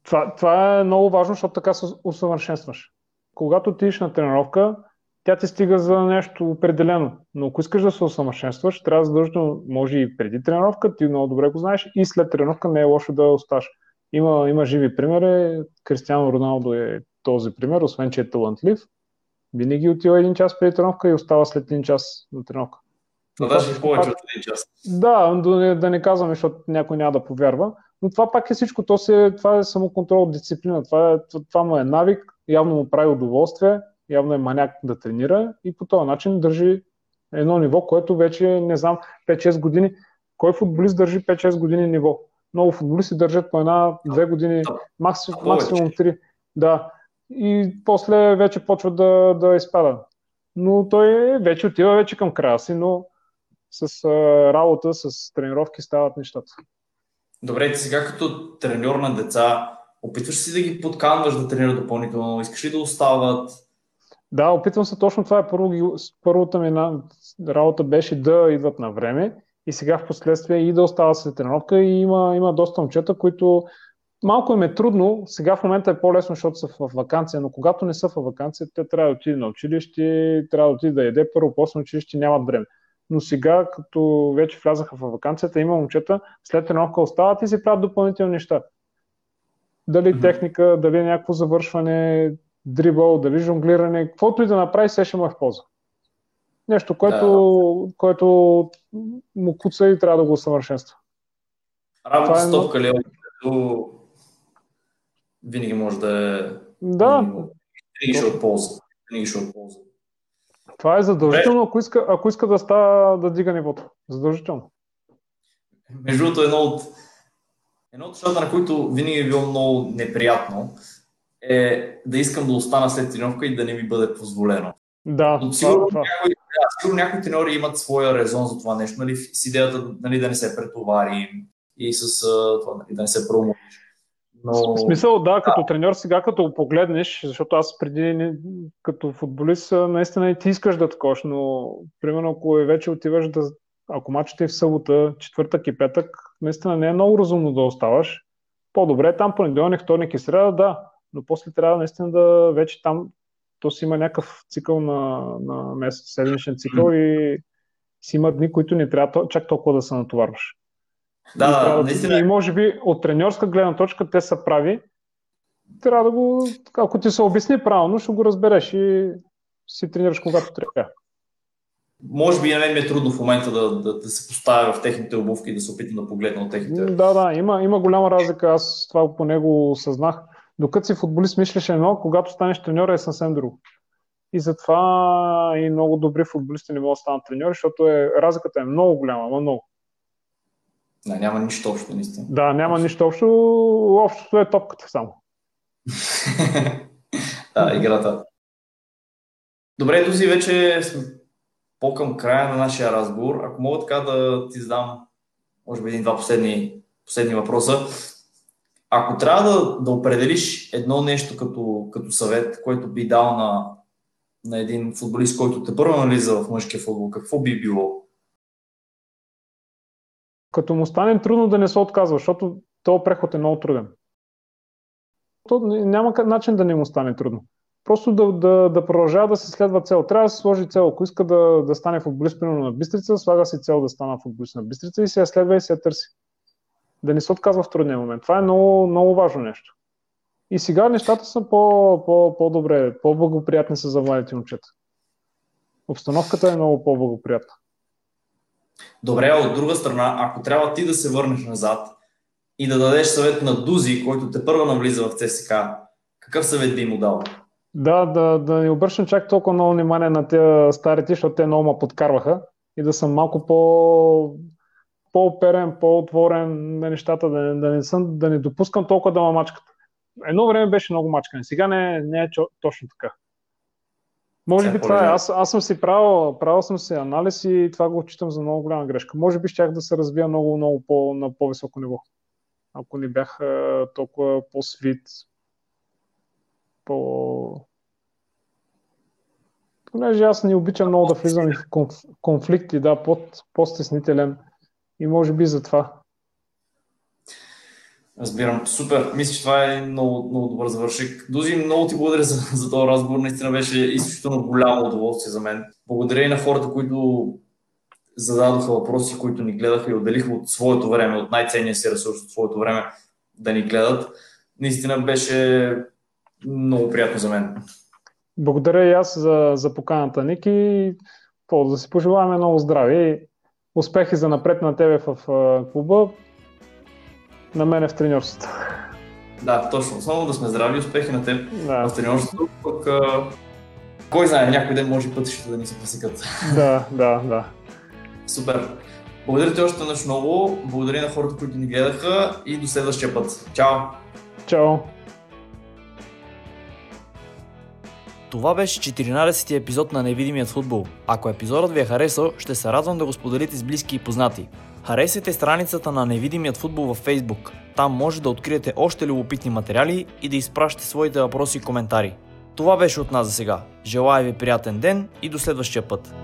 Това, това е много важно, защото така се усъвършенстваш. Когато отидеш на тренировка, тя ти стига за нещо определено. Но ако искаш да се усъвършенстваш, трябва да задължително, може и преди тренировка, ти много добре го знаеш, и след тренировка не е лошо да осташ. Има, има живи примери. Кристиано Роналдо е този пример, освен че е талантлив. Винаги отива един час преди тренировка и остава след един час на тренировка. Но даже повече от един час. Да, да не, да не казваме, защото някой няма да повярва. Но това пак е всичко. То се, това е самоконтрол, дисциплина. Това, е, това, това му е навик, явно му прави удоволствие, явно е маняк да тренира и по този начин държи едно ниво, което вече, не знам, 5-6 години. Кой футболист държи 5-6 години ниво? Много футболисти държат по една-две години, максимум, максимум 3. Да. И после вече почва да, да изпада. Но той вече отива вече към края си, но с а, работа, с тренировки стават нещата. Добре, ти сега като треньор на деца, опитваш си да ги подканваш да тренират допълнително? Искаш ли да остават? Да, опитвам се точно това. Е първо, първата ми работа беше да идват на време и сега в последствие и да остават след тренировка и има, има доста момчета, които малко им е трудно. Сега в момента е по-лесно, защото са в вакансия, но когато не са в вакансия, те трябва да отидат на училище, трябва да отидат да яде първо, после на училище нямат време но сега, като вече влязаха в вакансията, има момчета, след тренировка остават и си правят допълнителни неща. Дали mm-hmm. техника, дали някакво завършване, дрибъл, дали жонглиране, каквото и да направи, се ще му е в полза. Нещо, което, да. което му куца и трябва да го усъвършенства. Работа с топка ли е, винаги може да е... Да. Винаги ще от полза. Винаги ще от полза. Това е задължително, ако иска, ако иска да става да дига нивото. Задължително. Между другото, едно от, едно от нещата, на които винаги е било много неприятно, е да искам да остана след тренировка и да не ми бъде позволено. Да, Но, сигурно, това, някои, сигурно някои треньори имат своя резон за това нещо, нали, с идеята нали, да не се претовари и с това, нали, да не се промовиш. Но... В смисъл, да, като да. треньор сега, като го погледнеш, защото аз преди като футболист наистина и ти искаш да такош, но примерно ако е вече отиваш да, ако мачът е в събота, четвъртък и петък, наистина не е много разумно да оставаш. По-добре е там понеделник, вторник и среда, да, но после трябва наистина да вече там то си има някакъв цикъл на, на месец, седмичен цикъл и си има дни, които не трябва чак толкова да се натоварваш. Да, да, наистина. И може би от треньорска гледна точка те са прави. Трябва да го, ако ти се обясни правилно, ще го разбереш и си тренираш когато трябва. Може би на мен ми е трудно в момента да, да, да се поставя в техните обувки и да се опитам да погледна от техните. Да, да, има, има голяма разлика. Аз това по него осъзнах. Докато си футболист мислиш едно, когато станеш треньор е съвсем друго. И затова и много добри футболисти не могат да станат треньори, защото е, разликата е много голяма, много. Да, няма нищо общо, наистина. Да, няма общо. нищо общо. Общото е топката само. да, играта. Добре, Дози, вече сме по-към края на нашия разговор. Ако мога така да ти задам, може би един-два последни, последни въпроса. ако трябва да, да определиш едно нещо като, като съвет, което би дал на, на един футболист, който те първо нализа в мъжкия футбол, какво би било? Като му стане трудно да не се отказва, защото този преход е много труден. То няма начин да не му стане трудно. Просто да, да, да продължава да се следва цел. Трябва да се сложи цел. Ако иска да, да стане футболист примерно на Бистрица, слага си цел да стана футболист на Бистрица и се я следва и се я търси. Да не се отказва в трудния момент. Това е много, много важно нещо. И сега нещата са по, по, по-добре, по-благоприятни са за младите момчета. Обстановката е много по-благоприятна. Добре, от друга страна, ако трябва ти да се върнеш назад и да дадеш съвет на Дузи, който те първо навлиза в ЦСК, какъв съвет би му дал? Да, да, да не обръщам чак толкова много внимание на тези старите, защото те много ме подкарваха и да съм малко по, по-оперен, по-отворен на нещата, да, да, не съм, да не допускам толкова да ме мачкат. Едно време беше много мачкане, сега не, не е точно така. Може би това е. Аз, аз съм си правил, правил съм си анализ и това го отчитам за много голяма грешка. Може би щях да се развия много, много по, на по-високо ниво. Ако не бях толкова по-свит, по... Понеже аз не обичам много да влизам в конфликти, да, под, по-стеснителен и може би за това. Разбирам. Супер. Мисля, че това е много, много добър завършик. Дузи, много ти благодаря за, за този разговор. Наистина беше изключително голямо удоволствие за мен. Благодаря и на хората, които зададоха въпроси, които ни гледаха и отделиха от своето време, от най-ценния си ресурс, от своето време да ни гледат. Наистина беше много приятно за мен. Благодаря и аз за, за поканата, Ники. Да си пожелаваме много здраве и успехи за напред на тебе в клуба, на мене в треньорството. Да, точно. Само да сме здрави, успехи на теб да. в треньорството. Пък, а... кой знае, някой ден може пътищата да ни се пресекат. Да, да, да. Супер. Благодаря ти още нещо много. Благодаря на хората, които ни гледаха и до следващия път. Чао! Чао! Това беше 14-ти епизод на Невидимият футбол. Ако епизодът ви е харесал, ще се радвам да го споделите с близки и познати. Харесайте страницата на Невидимият футбол във Facebook. Там може да откриете още любопитни материали и да изпращате своите въпроси и коментари. Това беше от нас за сега. Желая ви приятен ден и до следващия път.